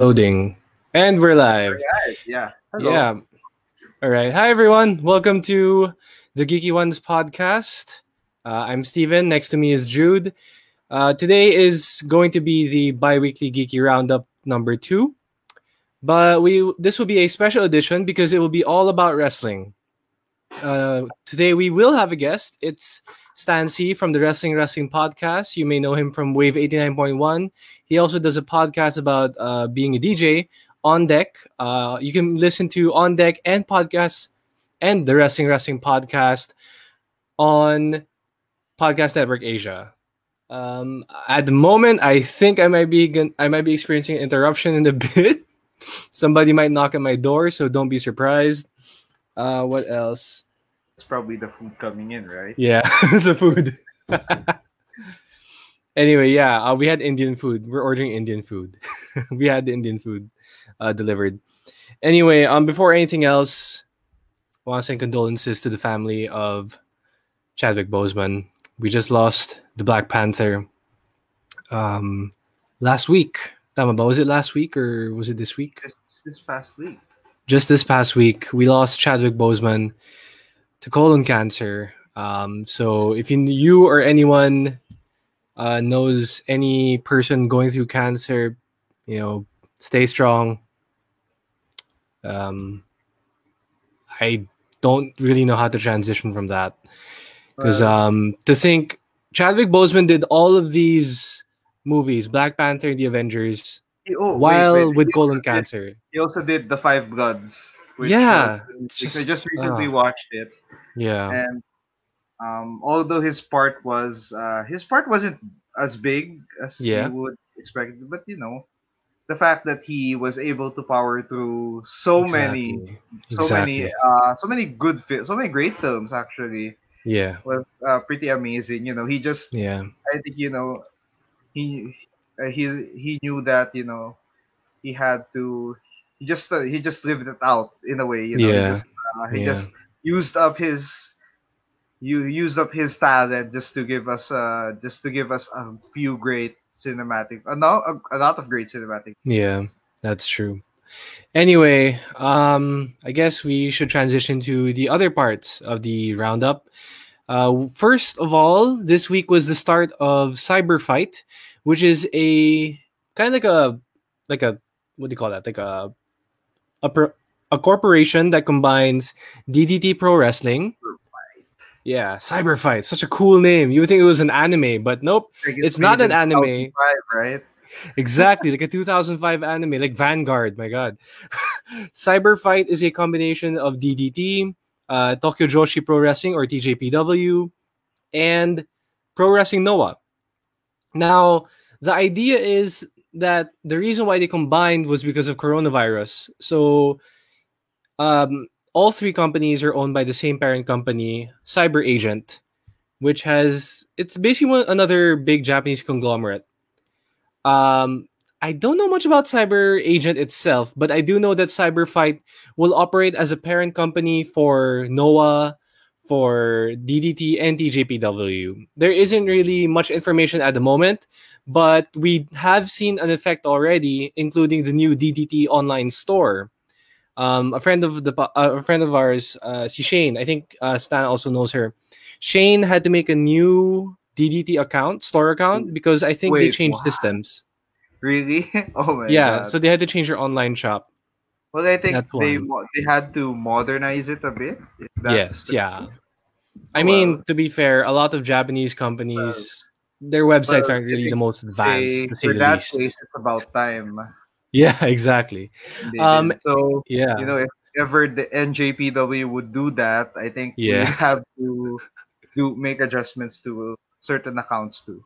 Loading. And we're live. Yeah. Hello. Yeah. All right. Hi, everyone. Welcome to the Geeky Juans podcast. Uh, I'm Steven. Next to me is Jude. Uh, today is going to be the bi weekly Geeky Roundup number two. But we this will be a special edition because it will be all about wrestling. Uh, today we will have a guest. It's Stan Sy from the Wrestling Wrestling Podcast. You may know him from Wave 89.1. He also does a podcast about uh, being a DJ on deck. Uh, you can listen to On Deck and podcasts and the Wrestling Wrestling Podcast on Podcast Network Asia. Um, at the moment, I think I might be gon- I might be experiencing an interruption in a bit. Somebody might knock at my door, so don't be surprised. Uh, what else? It's probably the food coming in, right? Yeah, it's a food. anyway, yeah, uh, we had Indian food. We're ordering Indian food. we had the Indian food uh, delivered. Anyway, um, before anything else, I want to send condolences to the family of Chadwick Boseman. We just lost the Black Panther um, last week. Tama ba? Was it last week or was it this week? Just this past week. just this past week, we lost Chadwick Boseman to colon cancer. Um, so if you, you or anyone uh, knows any person going through cancer, you know, stay strong. Um, I don't really know how to transition from that because um, to think Chadwick Boseman did all of these movies, Black Panther, The Avengers, oh, wait, while wait, with he colon also did- cancer. He also did the Five Bloods. which Yeah, it's I just- just recently ah. watched it, Yeah. and um, although his part was uh, his part wasn't as big as Yeah. you would expect, but you know, the fact that he was able to power through so many, so Exactly. many, uh, so many good films, so many great films actually Yeah. was uh, pretty amazing. You know, he just Yeah. I think you know he uh, he he knew that you know he had to he just uh, he just lived it out in a way you know he Yeah. just, uh, he Yeah. just used up his you used up his talent just to give us uh just to give us a few great cinematic a, no, a, a lot of great cinematic Yeah. That's true. Anyway, um, I guess we should transition to the other parts of the roundup. Uh, first of all, this week was the start of Cyber Fight, which is a kind of like a like a what do you call that? Like a a, pro- a corporation that combines DDT Pro Wrestling. Yeah, Cyber Fight, such a cool name. You would think it was an anime, but nope. Like, It's made not an anime. 2005, right Exactly, like a 2005 anime, like Vanguard. My God, Cyber Fight is a combination of DDT, uh, Tokyo Joshi Pro Wrestling or TJPW, and Pro Wrestling Noah. Now, the idea is that the reason why they combined was because of coronavirus. So, um, all three companies are owned by the same parent company, Cyber Agent, which has it's basically one, another big Japanese conglomerate. Um, I don't know much about Cyber Agent itself, but I do know that Cyber Fight will operate as a parent company for Noah, for DDT, and TJPW. There isn't really much information at the moment, but we have seen an effect already, including the new DDT online store. Um, a friend of the uh, a friend of ours, uh, si Shane, I think uh, Stan also knows her. Shane had to make a new DDT account, store account, because I think they changed what? systems. really oh my yeah, god so they had to change their online shop. well I think that's they one. they had to modernize it a bit Yes, yeah. case. I Oh, mean, to be fair, a lot of Japanese companies, their websites well, aren't really the most advanced, say for the that least. case, it's about time. Yeah, exactly. Um, so Yeah, you know, if ever the NJPW would do that, I think Yeah. we have to do make adjustments to certain accounts too.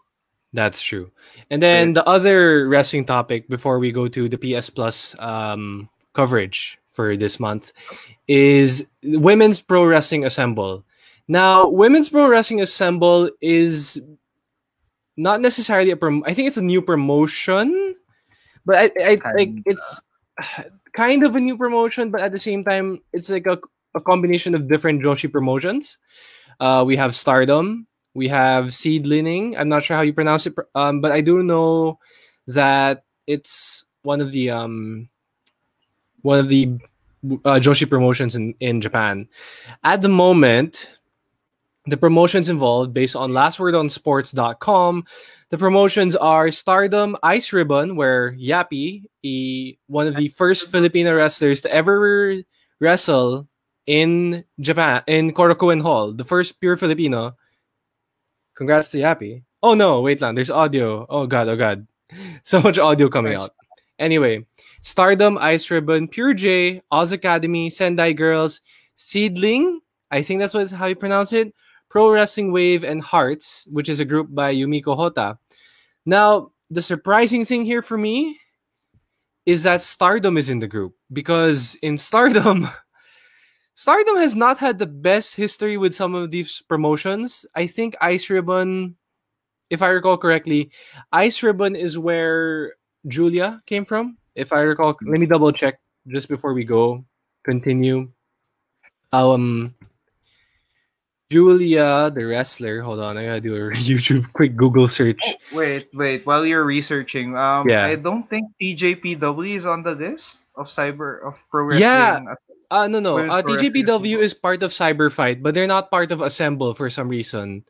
That's true. And then the other wrestling topic before we go to the PS Plus um, coverage for this month is Women's Pro Wrestling Assemble. Now, Women's Pro Wrestling Assemble is not necessarily a prom- I think it's a new promotion, but I, I like it's kind of a new promotion, but at the same time, it's like a, a combination of different Joshi promotions. Uh, we have Stardom, we have Seedlining. I'm not sure how you pronounce it, um, but I do know that it's one of the um one of the uh, Joshi promotions in in Japan. At the moment, the promotions involved, based on lastwordonsports.com, the promotions are Stardom Ice Ribbon, where Yappy, a, one of the first Filipino wrestlers to ever wrestle in Japan, in Korakuen Hall, the first pure Filipino. Congrats to Yappy. Oh no, wait lang, there's audio. Oh god, oh god. So much audio coming out. Anyway, Stardom, Ice Ribbon, Pure J, Oz Academy, Sendai Girls, Seedling, I think that's what how you pronounce it. Pro Wrestling Wave and Hearts, which is a group by Yumiko Hotta. Now, the surprising thing here for me is that Stardom is in the group because in Stardom, Stardom has not had the best history with some of these promotions. I think Ice Ribbon, if I recall correctly, Ice Ribbon is where Julia came from. If I recall, let me double check just before we go continue. Um, Julia, the wrestler. Hold on, I gotta do a YouTube quick Google search. Oh, wait, wait. While you're researching, um, Yeah. I don't think TJPW is on the list of cyber of pro wrestling. Yeah. Uh, no, no. Uh, TJPW is part of Cyberfight, but they're not part of Assemble for some reason.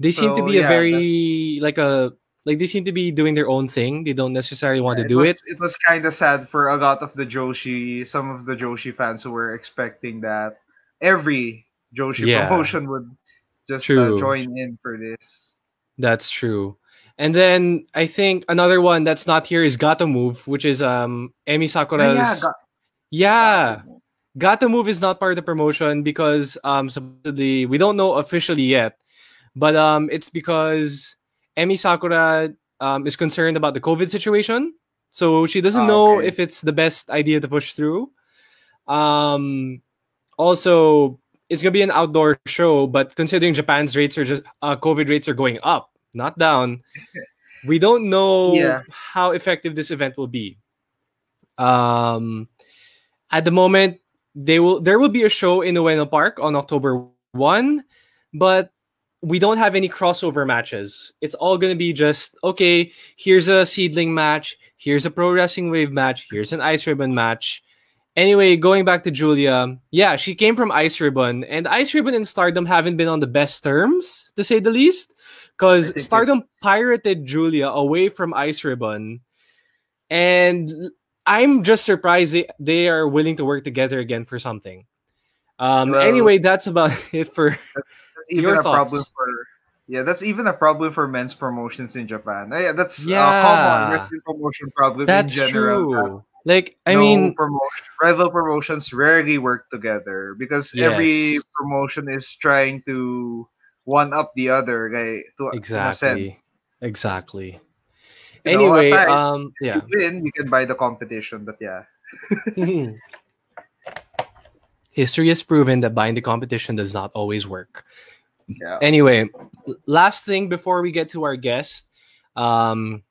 They seem to So, be a yeah, very like a like they seem to be doing their own thing. They don't necessarily want to do was, it. It was kind of sad for a lot of the Joshi, some of the Joshi fans who were expecting that every Joshi Yeah. promotion would just uh, join in for this. That's true. And then I think another one that's not here is Gatoh Move, which is um Emi Ah, Sakura's. yeah, got- yeah. Gatoh Move is not part of the promotion because um supposedly we don't know officially yet, but um it's because Emi Sakura um is concerned about the COVID situation, so she doesn't Ah, know okay. if it's the best idea to push through. Um, also it's gonna be an outdoor show, but considering Japan's rates are just uh, COVID rates are going up, not down, we don't know Yeah. how effective this event will be. Um, at the moment, they will there will be a show in Ueno Park on October one, but we don't have any crossover matches. It's all gonna be just okay. Here's a seedling match. Here's a pro wrestling wave match. Here's an ice ribbon match. Anyway, going back to Julia, yeah, she came from Ice Ribbon, and Ice Ribbon and Stardom haven't been on the best terms, to say the least, because Stardom pirated Julia away from Ice Ribbon, and I'm just surprised they, they are willing to work together again for something. Um, Well- anyway, that's about it for That's even Your a problem thoughts? for yeah, that's even a problem for men's promotions in Japan. Uh, yeah, that's Yeah. a common promotion problem that's in general. true. Like, I no mean, promotion, rival promotions rarely work together because every promotion is trying to one up the other, right? To, exactly, exactly. You Anyway, times, um, If yeah. you win, you can buy the competition, but yeah. History has proven that buying the competition does not always work. Yeah. Anyway, last thing before we get to our guest um,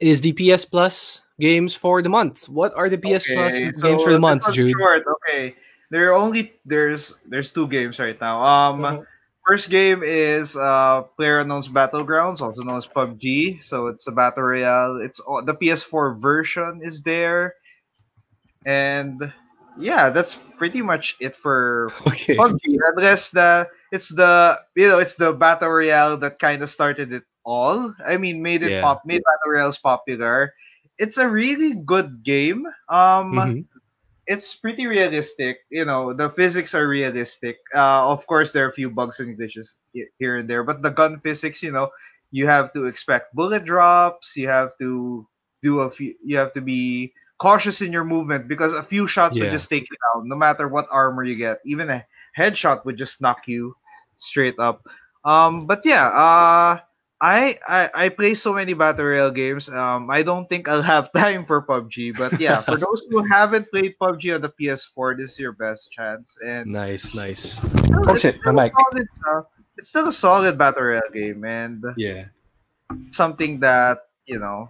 is the PS Plus games for the month. What are the PS Plus Okay, games for the month, Jude? Short. Okay, there are only there's there's two games right now. Um, Mhm. first game is uh Player Unknown's Battlegrounds, also known as PUBG. So it's a battle royale. It's the PS4 version is there, and yeah, that's pretty much it for Okay. PUBG. Unless the it's the you know it's the battle royale that kind of started it all. I mean, made it Yeah. pop, made battle royales popular. It's a really good game. Um, Mhm. it's pretty realistic. You know, the physics are realistic. Uh, of course, there are a few bugs and glitches here and there, but the gun physics, you know, you have to expect bullet drops. You have to do a few. You have to be cautious in your movement because a few shots Yeah. would just take you down, no matter what armor you get. Even a headshot would just knock you straight up. Um, but yeah, uh, I, I I play so many battle royale games. Um, I don't think I'll have time for PUBG. But yeah, for those who haven't played PUBG on the PS4, this is your best chance. And Nice, nice. still- Oh, it's shit, still my a mic. solid, uh, it's still a solid battle royale game, and Yeah. something that you know,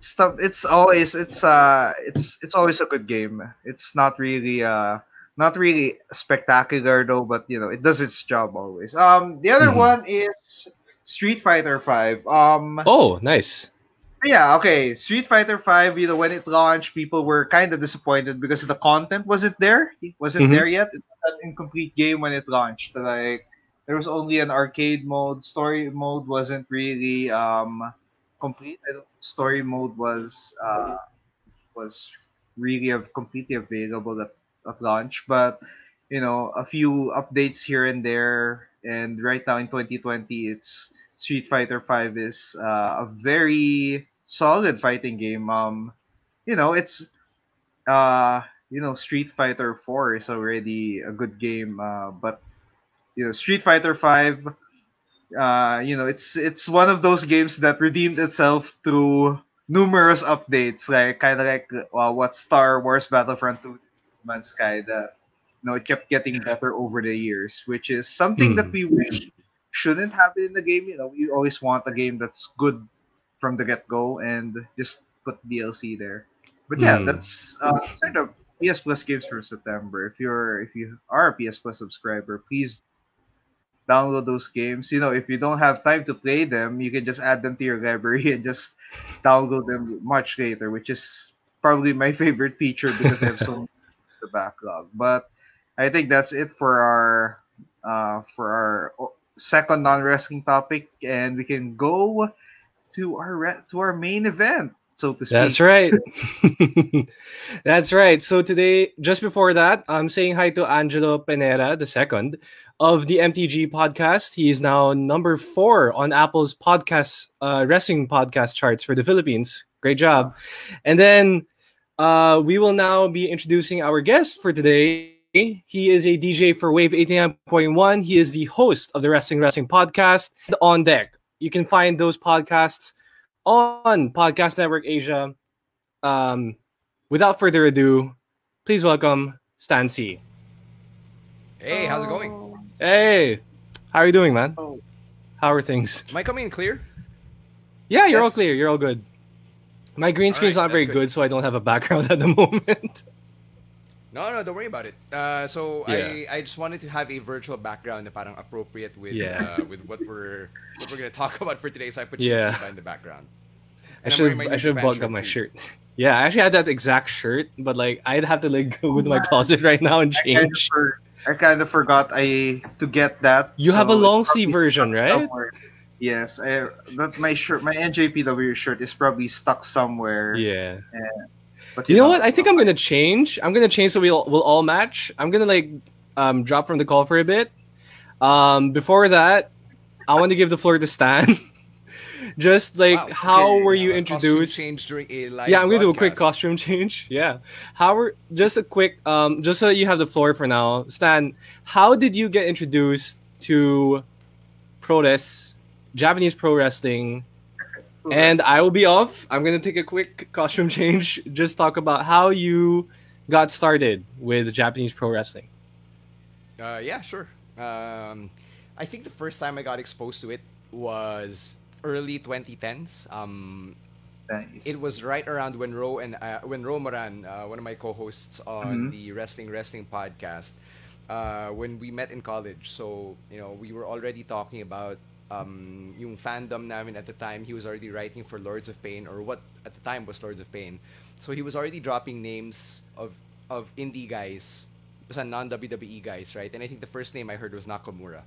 stuff. It's always it's uh it's it's always a good game. It's not really uh not really spectacular though, but you know it does its job always. Um, the other Mhm. one is Street Fighter Five. Um, Oh, nice. yeah, okay. Street Fighter Five, you know, when it launched, people were kind of disappointed because the content wasn't there. Wasn't Mhm. there yet. It was an incomplete game when it launched. Like there was only an arcade mode. Story mode wasn't really um complete. Story mode was uh was really av- completely available at, at launch, but you know, a few updates here and there. And right now in 2020, it's Street Fighter Five is uh, a very solid fighting game. Um, you know, it's uh, you know, Street Fighter Four is already a good game, uh, but you know, Street Fighter Five, uh, you know, it's it's one of those games that redeemed itself through numerous updates, like kind of like uh, what Star Wars Battlefront Two, Man's Sky, that you know, it kept getting better over the years, which is something that Hmm. we wish shouldn't happen in the game. You know, we always want a game that's good from the get go and just put DLC there. But yeah, Hmm. that's uh, sort of PS Plus games for September. If you're if you are a PS Plus subscriber, please download those games. You know, if you don't have time to play them, you can just add them to your library and just download them much later, which is probably my favorite feature because I have so much in the backlog. But I think that's it for our uh, for our second non wrestling topic, and we can go to our re- to our main event, so to speak. That's right. That's right. So today, just before that, I'm saying hi to Angelo Penera, the second of the MTG podcast. He is now number four on Apple's podcast uh, wrestling podcast charts for the Philippines. Great job. And then uh, we will now be introducing our guest for today. He is a DJ for Wave 89.1. He is the host of the Wrestling Wrestling podcast on deck. You can find those podcasts on Podcast Network Asia. Um, without further ado, please welcome Stan Sy. Hey, how's it going? Hey, how are you doing, man? Oh. How are things? Am I coming in clear? Yeah, you're all clear. You're all good. My green screen's Alright, not very good. good. so I don't have a background at the moment. No, no, don't worry about it. Uh, so Yeah. I, I just wanted to have a virtual background na parang appropriate with Yeah. uh, with what we're what we're gonna talk about for today. So I put Yeah. Shinkiba in the background. I And I'm should I should have Japan bugged up my shirt. Yeah, I actually had that exact shirt, but like I'd have to like go to my closet right now and I kind, of change. for, I kind of forgot I to get that. You have a long sleeve version, right? somewhere. Yes, I, but my shirt, my NJPW shirt is probably stuck somewhere. Yeah. But You know what? I think I'm gonna change. I'm gonna change so we'll we'll all match. I'm gonna like um drop from the call for a bit. Um before that, I want to give the floor to Stan. Just like Wow, how were you Uh, introduced? change during a live Yeah, I'm gonna do a quick costume change. Yeah. How were just a quick um just so that you have the floor for now, Stan, how did you get introduced to pro res, Japanese pro wrestling? And I will be off. I'm gonna take a quick costume change. Just talk about how you got started with Japanese pro wrestling. Uh, yeah, sure. Um, I think the first time I got exposed to it was early 2010s. Um, Nice. It was right around when Ro and uh, when Ro Moran, uh, one of my co-hosts on Mhm. the Wrestling Wrestling podcast, uh, when we met in college. So you know we were already talking about um, yung fandom namin at the time. He was already writing for Lords of Pain or what at the time was Lords of Pain. So he was already dropping names of of indie guys, non WWE guys, right? And I think the first name I heard was Nakamura.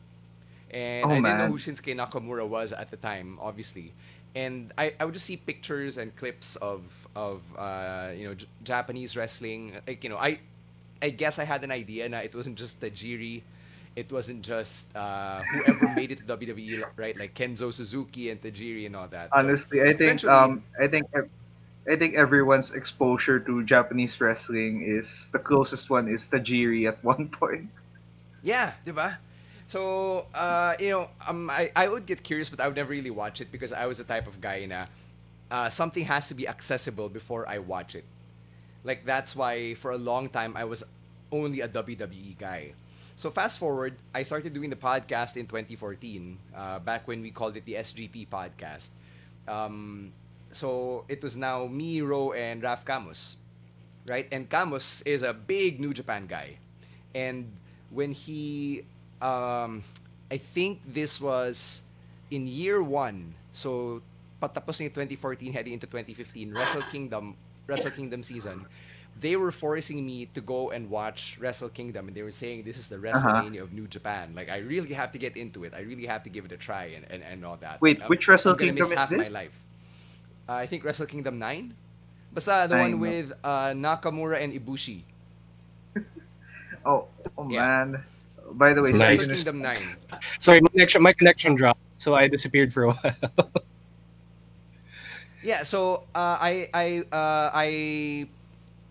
And Oh, I didn't know man. who Shinsuke Nakamura was at the time, obviously and I, I would just see pictures and clips of of uh, you know J- Japanese wrestling. Like you know, I I guess I had an idea na it wasn't just Tajiri, it wasn't just uh, whoever made it to WWE, right? Like Kenzo Suzuki and Tajiri and all that. So, Honestly, I think um I think I think everyone's exposure to Japanese wrestling is the closest one is Tajiri at one point. Yeah, diba? So, uh, you know, um, I, I would get curious, but I would never really watch it because I was the type of guy na uh, something has to be accessible before I watch it. Like, that's why for a long time I was only a WWE guy. So, fast forward, I started doing the podcast in 2014, uh, back when we called it the SGP podcast. Um, so, it was now me, Ro, and Raf Camus right? And Camus is a big New Japan guy. And when he, um, I think this was in year one, so patapos yung 2014 heading into 2015, Wrestle Kingdom, Wrestle Kingdom season, they were forcing me to go and watch Wrestle Kingdom, and they were saying this is the WrestleMania of New Japan. Like I really have to get into it. I really have to give it a try and, and, and all that. Wait, which Wrestle I'm gonna Kingdom miss is this? my life. Uh, I think Wrestle Kingdom 9? Basta the Nine, one no? with uh, Nakamura and Ibushi. Oh, oh Yeah. man. By the way, Nice. Wrestle Kingdom 9. Sorry, my connection my connection dropped, so I disappeared for a while. Yeah, so uh, I I uh, I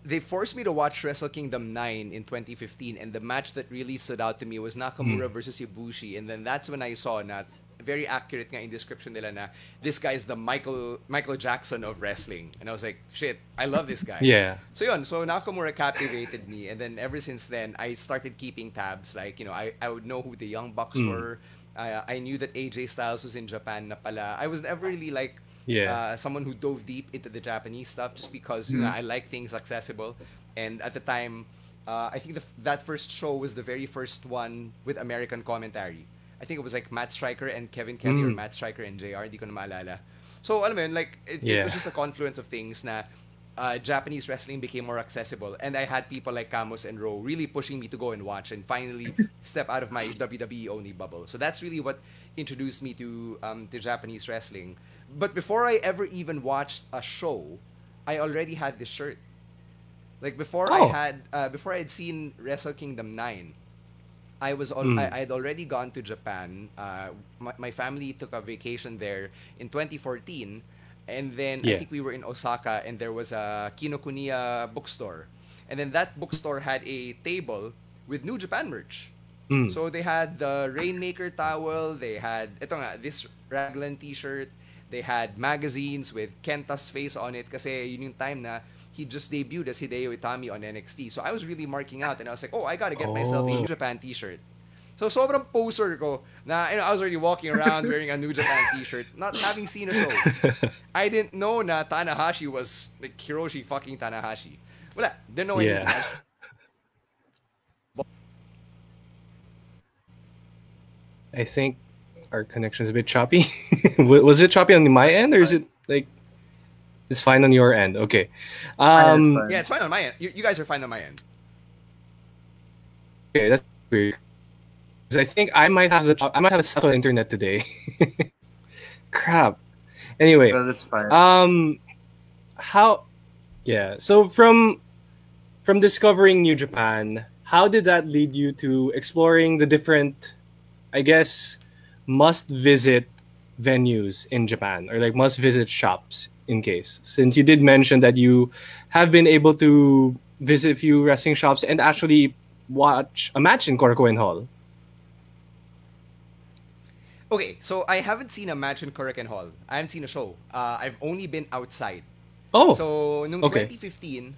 they forced me to watch Wrestle Kingdom 9 in 2015 and the match that really stood out to me was Nakamura versus Ibushi and then that's when I saw na very accurate nga in description nila na this guy is the Michael Michael Jackson of wrestling and I was like shit I love this guy yeah. so yun, so Nakamura captivated me, and then ever since then, I started keeping tabs. Like you know, I, I would know who the Young Bucks Mm. were. I I knew that AJ Styles was in Japan. Na pala. I was never really like Yeah. uh, someone who dove deep into the Japanese stuff, just because you know I like things accessible. And at the time, uh, I think the, that first show was the very first one with American commentary. I think it was like Matt Striker and Kevin Kelly or Mm. Matt Striker and JR. Hindi ko na maalala. So, alam mo yun, like, it, it was just a confluence of things na uh, Japanese wrestling became more accessible. And I had people like Camus and Ro really pushing me to go and watch and finally step out of my WWE only bubble. So that's really what introduced me to um, to Japanese wrestling. But before I ever even watched a show, I already had this shirt. Like before I Oh. had uh, before I had seen Wrestle Kingdom 9, I was al- Mm. I, I had already gone to Japan. Uh, my, my family took a vacation there in 2014, and then I think we were in Osaka, and there was a Kinokuniya bookstore, and then that bookstore had a table with New Japan merch. Mm. So they had the Rainmaker towel, they had ito nga, this Raglan t-shirt, they had magazines with Kenta's face on it kasi yun yung time na he just debuted as Hideo Itami on NXT. So I was really marking out and I was like, oh, I gotta get myself a Oh. New Japan t-shirt. So sobrang poser ko na you know, I was already walking around wearing a New Japan t-shirt, not having seen a show. I didn't know na Tanahashi was like Hiroshi fucking Tanahashi. Wala, didn't know anything. Yeah. I think our connection is a bit choppy. Was it choppy on my end, or is it like it's fine on your end? Okay. Um. Yeah, it's fine on my end. You, you guys are fine on my end. okay, that's weird. I think I might have the I might have a subtle internet today. Crap. Anyway, Well, that's fine. um, how? Yeah. So from from discovering New Japan, how did that lead you to exploring the different, I guess, must visit venues in Japan or like must visit shops in case? Since you did mention that you have been able to visit a few wrestling shops and actually watch a match in Korakuen Hall. Okay, so I haven't seen a match in Korakuen Hall. I haven't seen a show. Uh, I've only been outside. Oh, So, nung okay. 2015,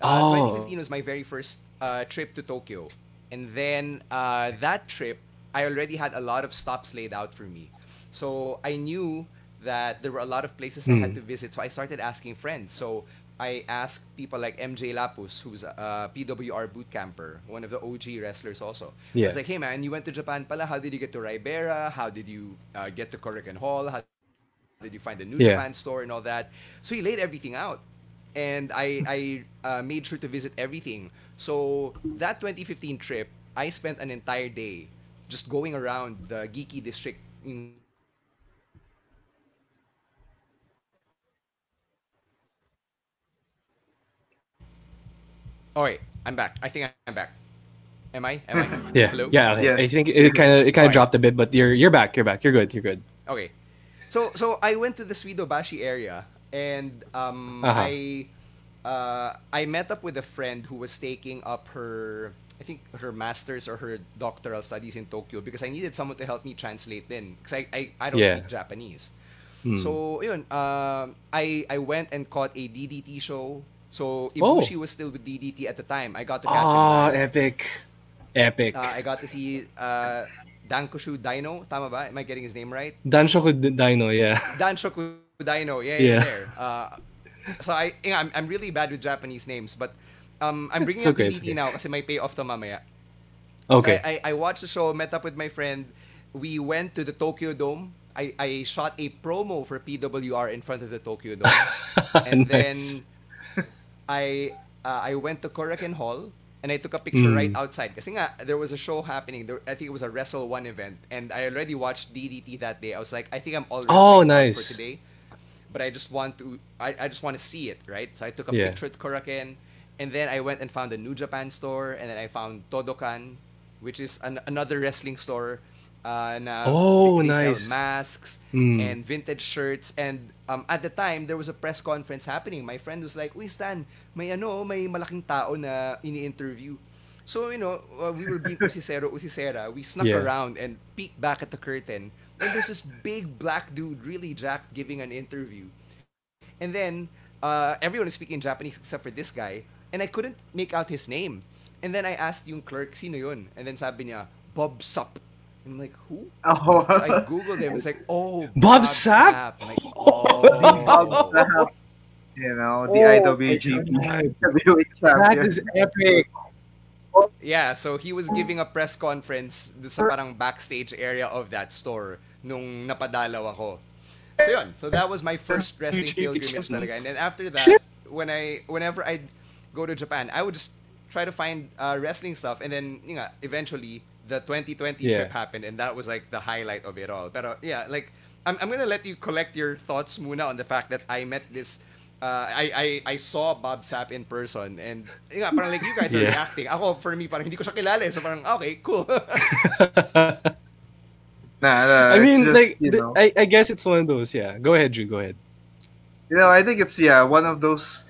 uh, Oh. 2015 was my very first uh, trip to Tokyo. And then uh, that trip, I already had a lot of stops laid out for me. So I knew that there were a lot of places I had Hmm. to visit. So I started asking friends. So I asked people like MJ Lapus, who's a PWR boot camper, one of the OG wrestlers also. I was like, hey man, you went to Japan pala. How did you get to Ribera? How did you uh, get to Korakuen Hall? How did you find the New Yeah. Japan store and all that? So he laid everything out. And I, I uh, made sure to visit everything. So that 2015 trip, I spent an entire day just going around the geeky district. in- All right, I'm back. I think I'm back. Am I? Am I? yeah, Hello? yeah. okay. I think it kind of it kind of Alright. dropped a bit, but you're you're back. You're back. You're good. You're good. Okay. So so I went to the Suidobashi area and um Uh-huh. I uh I met up with a friend who was taking up her I think her masters or her doctoral studies in Tokyo because I needed someone to help me translate then because I, I I don't Yeah. speak Japanese. Hmm. So yun um I I went and caught a DDT show. So Oh. Ibushi was still with DDT at the time. I got to catch him Ah, epic, epic. Uh, I got to see uh Dankoshu Dino, tama ba? Am I getting his name right? Danshoku Dino, yeah. Danshoku Dino, yeah, yeah, Yeah. there. Uh, so I, I'm, I'm really bad with Japanese names, but um, I'm bringing up DDT okay. now kasi may payoff to mamaya. Okay. I, I, I watched the show, met up with my friend. We went to the Tokyo Dome. I, I shot a promo for PWR in front of the Tokyo Dome. and Nice. then I uh, I went to Korakuen Hall and I took a picture Mm. right outside. Kasi nga, there was a show happening. There, I think it was a Wrestle 1 event. And I already watched DDT that day. I was like, I think I'm all Oh, nice. for today. But I just want to, I, I just want to see it, right? So I took a Yeah. picture at Korakuen. And then I went and found a New Japan store. And then I found Toudoukan, which is an, another wrestling store. Uh, na Oh, they sell nice. masks Mm. and vintage shirts and um, at the time there was a press conference happening my friend was like uy Stan may ano may malaking tao na ini-interview so you know uh, we were being usisero usisera we snuck Yeah. around and peeked back at the curtain and there's this big black dude really jacked giving an interview and then uh, everyone is speaking Japanese except for this guy and I couldn't make out his name and then I asked yung clerk sino yun and then sabi niya Bob Sup and I'm like who Oh, I googled him. It's like, oh, Bob Sapp? I'm like, Bob oh. Sapp, you know, the Oh, IWGP That is epic. yeah. So he was giving a press conference sa parang backstage area of that store nung napadalaw ako. So yun. So that was my first wrestling pilgrimage talaga. And then after that, when I, whenever I'd go to Japan, I would just try to find uh, wrestling stuff. And then, yun nga, eventually, the 2020 Yeah. trip happened. And that was like the highlight of it all. Pero yeah, like, I'm, I'm gonna let you collect your thoughts muna on the fact that I met this uh, I, I I saw Bob Sapp in person and yun nga, parang like you guys are Yeah. reacting. Ako, for me, parang hindi ko siya kilala. eh. So parang, okay, cool. Nah, nah, I mean, just, like, you th- I, I guess it's one of those. Yeah, go ahead, Drew. Go ahead. you know, I think it's yeah, one of those.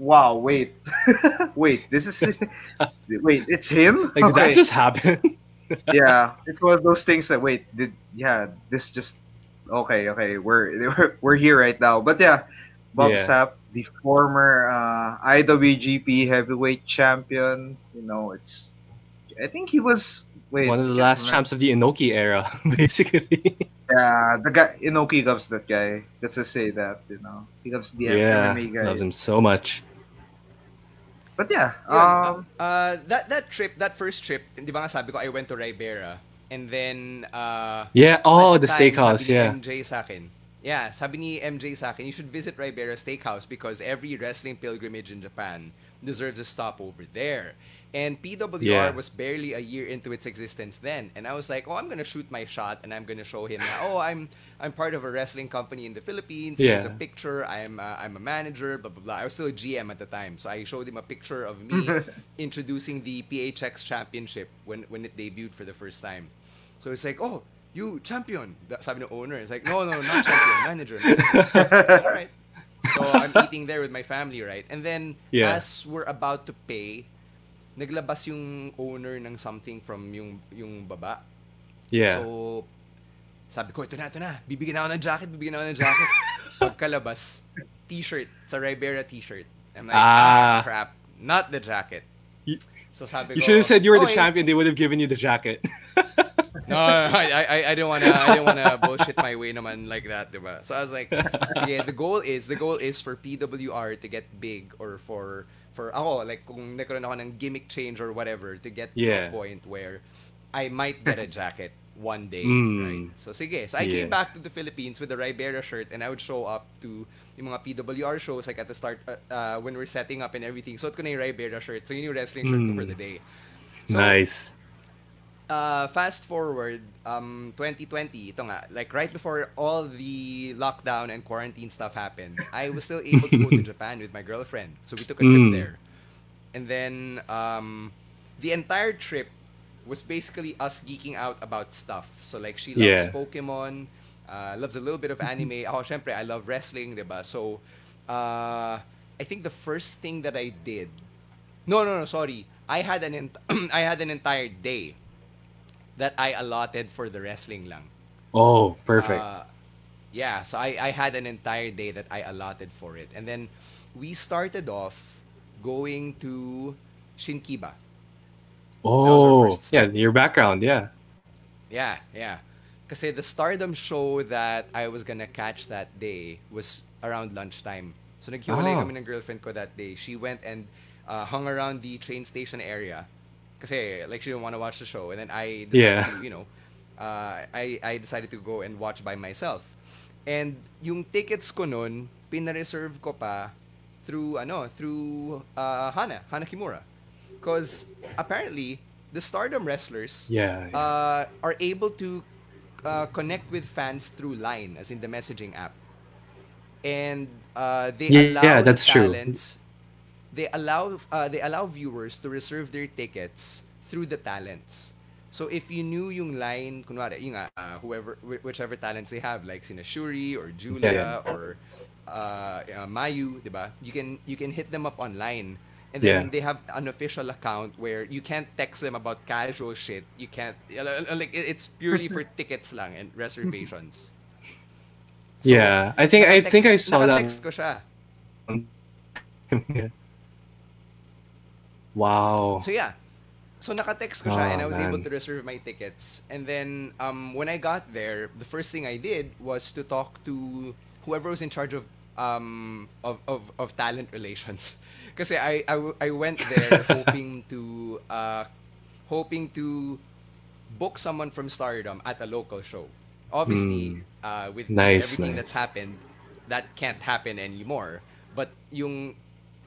Wow, wait, wait, this is wait, it's him. Like, did that just happen? yeah, it's one of those things that wait, did yeah, this just okay, okay, we're we're, we're here right now. But yeah, Bob Yeah. Sapp, the former uh, IWGP Heavyweight Champion, you know, it's I think he was wait one of the last remember. champs of the Inoki era, basically. Yeah, the guy Inoki loves that guy. Let's just say that you know he loves the yeah, MMA guy. loves him so much. But yeah, Yun, um, uh, that that trip, that first trip, di ba nga sabi ko, I went to Ribera. And then, uh, Yeah. Oh, the time, steakhouse. sabi ni Yeah. MJ sa akin. Yeah, sabi ni MJ sa akin, you should visit Ribera Steakhouse because every wrestling pilgrimage in Japan deserves a stop over there. And PWR Yeah. was barely a year into its existence then. And I was like, oh, I'm gonna shoot my shot and I'm gonna show him that, oh, I'm I'm part of a wrestling company in the Philippines. Here's a picture. I'm uh, I'm a manager. Blah blah blah. I was still a GM at the time, so I showed him a picture of me introducing the PHX Championship when when it debuted for the first time. So it's like, oh, you champion. Da- Sabi ng owner. It's like, no, no, not champion, manager. manager. All right. So I'm eating there with my family, right? And then Yeah. as we're about to pay, naglabas yung owner ng something from yung yung baba. Yeah. So, sabi ko, ito na, ito na. Bibigyan ako ng jacket, bibigyan ako ng jacket. Pagkalabas, t-shirt. Sa Ribera t-shirt. I'm like, ah, Ah. crap. Not the jacket. You- So sabi you ko, should have said you were the "Okay." champion. They would have given you the jacket. No, no, no, I, I, I didn't wanna, I didn't wanna bullshit my way naman like that, diba? So I was like, yeah, the goal is, the goal is for PWR to get big or for, for ako, like kung nagkaroon ako ng gimmick change or whatever, to get to Yeah. a point where I might get a jacket one day, Mm. right? So sige, so I Yeah. came back to the Philippines with the Ribera shirt and I would show up to yung mga PWR shows like at the start uh, uh, when we're setting up and everything. So ko na yung Ribera shirt. So yun yung wrestling shirt ko Mm. for the day. So, nice. Uh, fast forward, um, 2020, ito nga, like right before all the lockdown and quarantine stuff happened, I was still able to go to Japan with my girlfriend. So we took a trip Mm. there. And then, um, the entire trip was basically us geeking out about stuff. So like, she loves Yeah. Pokemon, uh, loves a little bit of anime. Ako, syempre, I love wrestling, diba? So, uh, I think the first thing that I did no, no, no, sorry. I had an ent- I had an entire day that I allotted for the wrestling lang. Oh, perfect. Uh, yeah, so I, I had an entire day that I allotted for it. And then we started off going to Shinkiba. oh, yeah. Your background. Yeah. Yeah, yeah. Because the Stardom show that I was gonna catch that day was around lunchtime. So naghiwalay Ah. kami ng girlfriend ko that day. She went and uh, hung around the train station area. Kasi like she didn't want to watch the show. And then I decided Yeah. to, you know, uh, I, I decided to go and watch by myself. And yung tickets ko nun, pinareserve ko pa through, ano, through uh, Hana, Hana Kimura. Because apparently, the Stardom wrestlers Yeah. yeah. uh, are able to uh, connect with fans through Line, as in the messaging app. And uh, they Yeah, allow yeah, the that's true. talents. They allow uh, they allow viewers to reserve their tickets through the talents. So if you knew yung line, kunwari, yung nga, uh, whoever, whi- whichever talents they have, like sina Shuri or Julia Yeah, or uh, uh, Mayu, diba? You can you can hit them up online, and then Yeah. they have an official account where you can't text them about casual shit. You can't like it's purely for tickets lang and reservations. So, yeah. I think I think I saw that. ko siya. wow. So yeah. So naka-text ko siya and I Oh, was able man. to reserve my tickets. And then um when I got there, the first thing I did was to talk to whoever was in charge of um of of, of talent relations. Kasi I, I I went there hoping to uh hoping to book someone from Stardom at a local show. Obviously, uh, with Nice, everything that's nice. happened, that can't happen anymore. But yung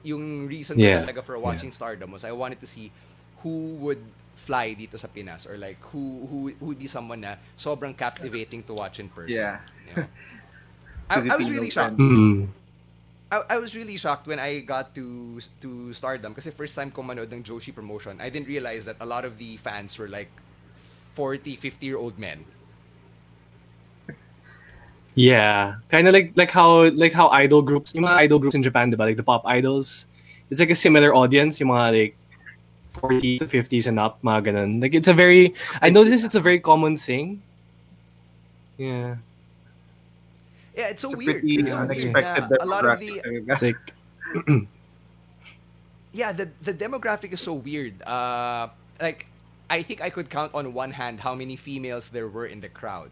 yung reason Yeah, ko talaga for watching Stardom was I wanted to see who would fly dito sa Pinas or like who who who would be someone na sobrang captivating to watch in person. Yeah. you know? I, I was really shocked. Mm. I, I was really shocked when I got to to Stardom kasi first time ko manood ng Joshi promotion. I didn't realize that a lot of the fans were like 40, 50 year old men. Yeah, kind of like like how like how idol groups, yung mga idol groups in Japan, diba? Like the pop idols, it's like a similar audience, yung mga like 40 to 50s and up, mga ganun. Like it's a very, I noticed it's a very common thing. Yeah, Yeah, it's so It's a weird. pretty It's so weird unexpected na a lot of the demographic. it's like yeah the the demographic is so weird. Uh, like I think I could count on one hand how many females there were in the crowd.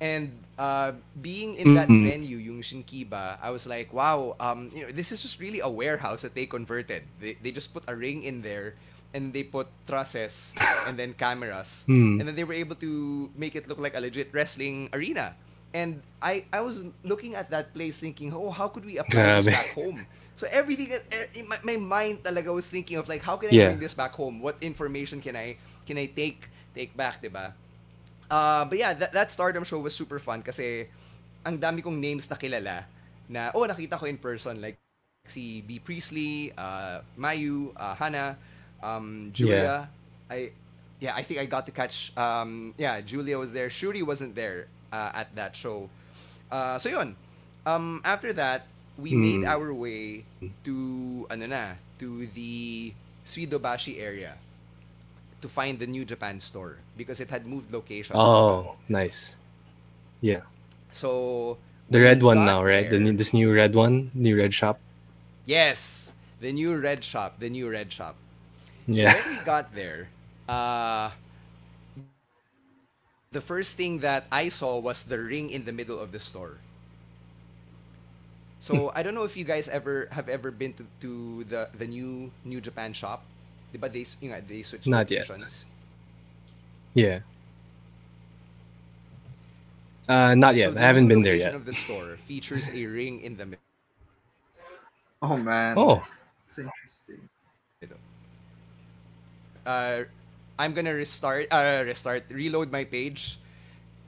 And uh, being in that Mhm. venue, yung Shinkiba, I was like, wow, um, you know, this is just really a warehouse that they converted. They, they just put a ring in there, and they put trusses and then cameras, Hmm. and then they were able to make it look like a legit wrestling arena. And I, I was looking at that place thinking, oh, how could we apply this Grabe. back home? So everything, eh, in my, my mind talaga was thinking of like, how can I Yeah. bring this back home? What information can I can I take take back, diba? Uh, but yeah, that, that Stardom show was super fun kasi ang dami kong names na kilala na, oh, nakita ko in person. Like, si B. Priestley, uh, Mayu, uh, Hana, um, Julia. I, yeah, I think I got to catch, um, yeah, Julia was there. Shuri wasn't there uh, at that show. Uh, so yun, um, after that, we made Hmm. our way to, ano na, to the Suidobashi area to find the New Japan store because it had moved locations. oh, nice. Yeah, So the red one now, right? The there- new, this new red one, new red shop. yes, the new red shop, the new red shop. So Yeah, when we got there, uh, the first thing that I saw was the ring in the middle of the store. So I don't know if you guys ever have ever been to, to the the new New Japan shop, but they s- you know, they switched Not yet. locations. yeah. Uh, not yet. So I haven't been there location yet. Of the store features a ring in the middle. Oh man. Oh, It's interesting. uh, I'm gonna restart, uh, restart, reload my page,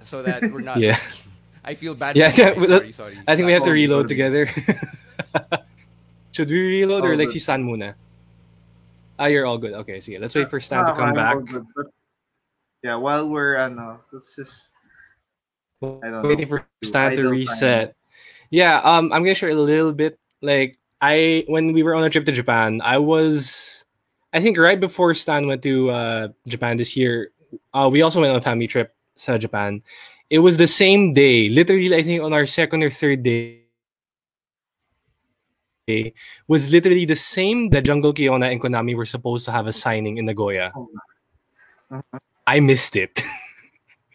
so that we're not. Yeah. I feel bad. Yeah, yeah, guys. we- sorry, sorry. I think we have to Oh, reload together. Should we reload or Oh, like good. si Stan muna? Ah, you're all good. Okay, so yeah, let's wait for Stan to come I'm back. good, but- yeah, while we're ano, let's just I don't Waiting know. for Stan to Idle time. reset. Yeah, um, I'm gonna share a little bit. Like I, when we were on a trip to Japan, I was, I think right before Stan went to uh, Japan this year, uh, we also went on a family trip to Japan. It was the same day, literally. I think on our second or third day. Day, Was literally the same that Jungle Kyona and Konami were supposed to have a signing in Nagoya. Oh, Uh-huh. I missed it.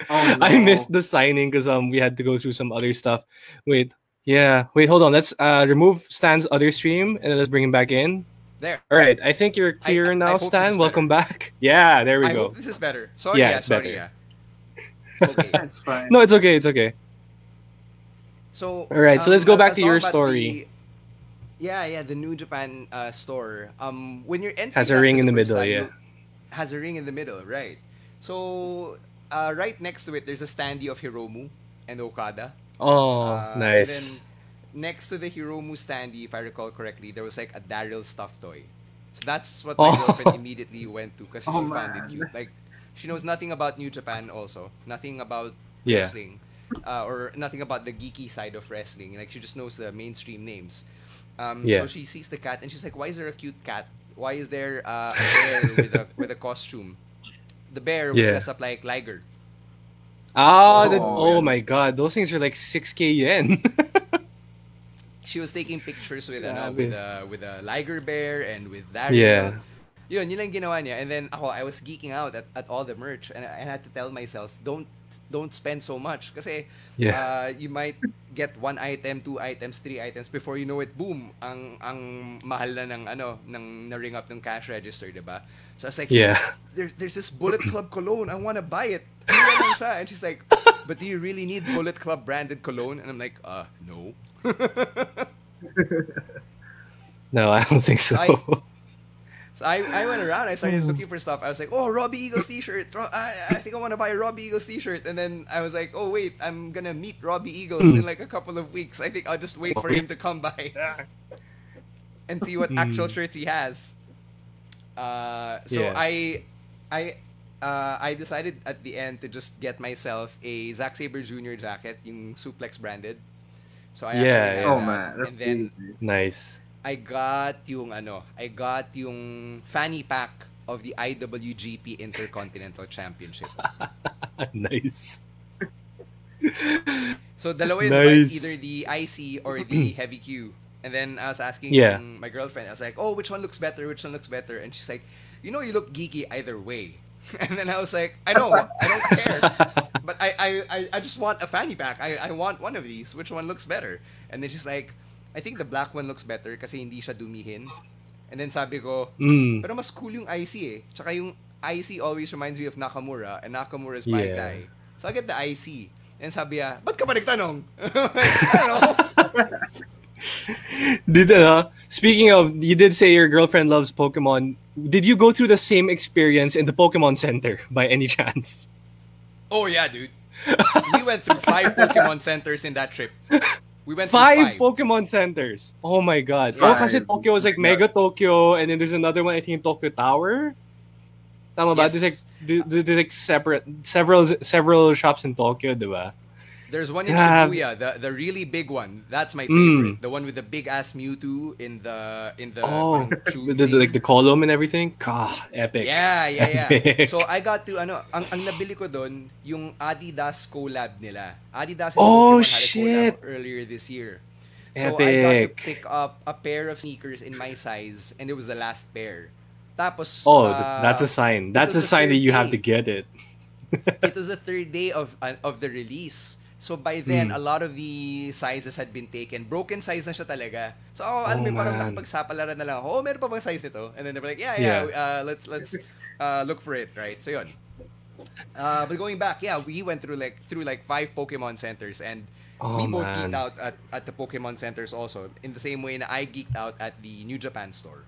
Oh, I missed the signing because um we had to go through some other stuff. Wait, yeah, wait, hold on. Let's uh remove Stan's other stream and let's bring him back in. There. All right, I think you're clear I- I now, hope this is Stan. better. Welcome back. Yeah, there we I go. hope this is better. Sorry, Yeah, yeah, it's sorry, better. yeah. Okay. That's fine. No, it's okay. It's okay. So All right, so let's go um, back to your story. the- yeah, yeah, the New Japan uh, store. Um, when you're entering Has a ring in the middle, time, yeah. Has a ring in the middle, right? So, uh, right next to it, there's a standee of Hiromu and Okada. Oh, Uh, And nice. then next to the Hiromu standee, if I recall correctly, there was like a Daryl stuffed toy. So that's what my Oh. girlfriend immediately went to because she Oh, found it cute. Like she knows nothing about New Japan also, nothing about Yeah. wrestling, uh, or nothing about the geeky side of wrestling. Like she just knows the mainstream names. Um, Yeah. So she sees the cat and she's like, "Why is there a cute cat? Why is there uh, a bear with a with a costume? The bear was Yeah. dressed up like Liger." Ah, Oh, that, oh yeah. my god, those things are like 6k yen. She was taking pictures with ano, with a with a Liger bear and with that. yeah. Yun, yun lang ginawa niya. And then ako, I was geeking out at, at all the merch. And I, I had to tell myself, don't don't spend so much. Kasi Yeah. uh, you might get one item, two items, three items. Before you know it, boom, ang ang mahal na ng, ano, ng na-ring up ng cash register, di ba? So I was like, Yeah. there's, there's this Bullet Club cologne. I want to buy it. Ano lang siya? And she's like, but do you really need Bullet Club branded cologne? And I'm like, uh, no. No, I don't think so. I- So I, I went around, I started looking for stuff. I was like, oh, Robbie Eagles t-shirt. I, I think I want to buy a Robbie Eagles t-shirt. And then I was like, oh, wait, I'm going to meet Robbie Eagles in like a couple of weeks. I think I'll just wait for him to come by and see what actual Hmm. shirts he has. Uh, so Yeah. I, I, uh, I decided at the end to just get myself a Zack Sabre Jr. jacket, yung Suplex branded. So I Yeah, actually yeah. had Oh that. man, and then nice. I got yung ano, I got yung fanny pack of the IWGP Intercontinental Championship. nice. So dalawa yun, Nice. either the IC or the Heavy Q. And then I was asking Yeah. my girlfriend, I was like, "Oh, which one looks better? Which one looks better?" And she's like, "You know, you look geeky either way." And then I was like, "I know, I don't care, but I, I, I, I just want a fanny pack. I, I want one of these. Which one looks better?" And then she's like, "I think the black one looks better kasi hindi siya dumihin." And then sabi ko, Mm. Pero mas cool yung IC eh. Tsaka yung IC always reminds me of Nakamura, and Nakamura is my Yeah. guy. So I get the IC. And sabi niya, ba't ka pa nagtanong? Know. Did uh, speaking of, you did say your girlfriend loves Pokemon. Did you go through the same experience in the Pokemon Center by any chance? Oh yeah, dude. We went through five Pokemon centers in that trip. We went Five, five. Pokemon centers. Oh my god. Oh, kasi Five. Tokyo was like Mega Tokyo, and then there's another one I think in Tokyo Tower. Tama ba? Yes. There's like there- there's like separate several several shops in Tokyo, diba? There's one in Shibuya, the the really big one. That's my Mm. favorite. The one with the big ass Mewtwo in the in the Oh, With the, like the column and everything. God, epic. Yeah, yeah, yeah. So I got to ano, ang, ang nabili ko doon yung Adidas collab nila. Adidas and Oh, Pokemon shit. earlier this year. So I got to pick up a pair of sneakers in my size and it was the last pair. Tapos Oh, uh, that's a sign. That's a sign that you have to get it. it was the third day of uh, of the release. So by then, Hmm. a lot of the sizes had been taken. Broken size na siya talaga. So oh, alam Oh, mo, parang man. nakipagsapalaran na lang ako, oh, meron pa bang size nito? And then they were like, yeah, yeah, Yeah. Uh, let's let's uh, look for it, right? So yun. Uh, but going back, yeah, we went through like through like five Pokemon centers and Oh, we both man. geeked out at, at the Pokemon centers also in the same way na I geeked out at the New Japan store.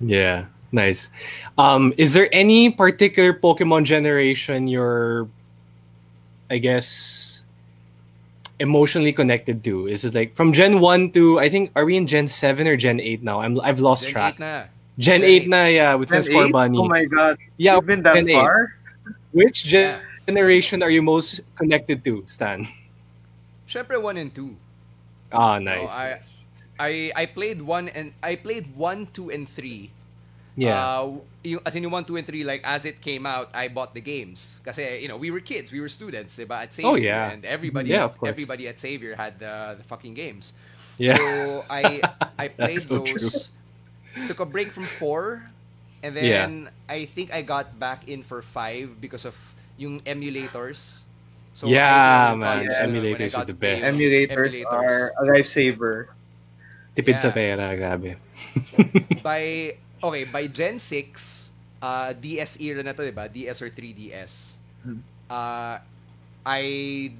Yeah, nice. Um, is there any particular Pokemon generation you're, I guess, emotionally connected to? Is it like from Gen One to I think are we in Gen Seven or Gen Eight now? I'm I've lost Gen track. 8 na. Gen Gen Eight eight. na yeah with Gen Sensor eight? Bunny. Oh my god. yeah, You've been that Gen eight. far? Which gen- Yeah. generation are you most connected to, Stan? Syempre 1 and 2. Ah, nice. I- nice. I I played one and I played one, two, and three. Yeah. Uh, yung, as in yung one, two, and three, like as it came out, I bought the games. Kasi you know we were kids, we were students, diba? At Xavier, Oh, yeah. and everybody, Yeah, of course. everybody at Xavier had the, the fucking games. yeah. So I I played so those. true. Took a break from four, and then Yeah. I think I got back in for five because of yung emulators. So Yeah, I did it man, on, when I emulators got are the to play best. Emulators, are a lifesaver. Tipid sa yeah. pera, grabe. by okay by Gen 6 uh DS era na to diba DS or 3DS Hmm. uh I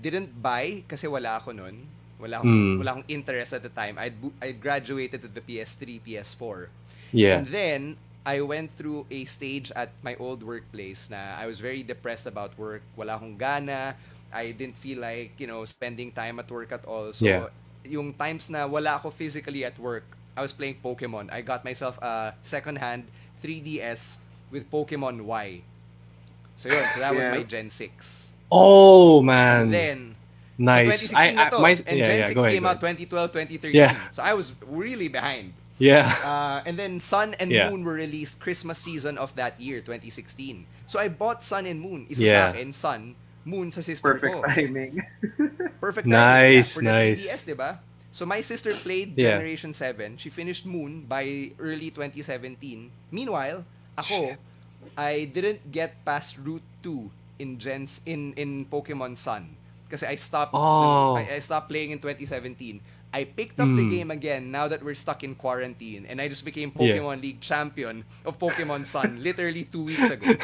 didn't buy kasi wala ako nun. Wala Mm. akong, wala akong interest at the time. I I graduated to the PS3, PS4. Yeah. And then I went through a stage at my old workplace na I was very depressed about work. Wala akong gana. I didn't feel like, you know, spending time at work at all. So, Yeah. yung times na wala ako physically at work, I was playing Pokemon. I got myself a second-hand 3DS with Pokemon Y. So yun, so that was Yeah. my Gen 6. Oh man. And then, nice. so 2016 na to, my, and yeah, Gen yeah, 6 go ahead, came out 2012, 2013. Yeah. So I was really behind. Yeah. Uh, and then Sun and Yeah. Moon were released Christmas season of that year, 2016. So I bought Sun and Moon. Isa Yeah. sa akin, Sun, Moon sa sister Perfect ko. timing. Perfect Nice, timing, yeah, for the nice. 3DS, diba? So my sister played Yeah. Generation 7. She finished Moon by early 2017. Meanwhile, ako, I didn't get past Route 2 in Gens in in Pokemon Sun kasi I stopped Oh. I, I stopped playing in 2017. I picked up the Hmm. game again now that we're stuck in quarantine and I just became Yeah. Pokemon League champion of Pokemon Sun literally 2 weeks ago.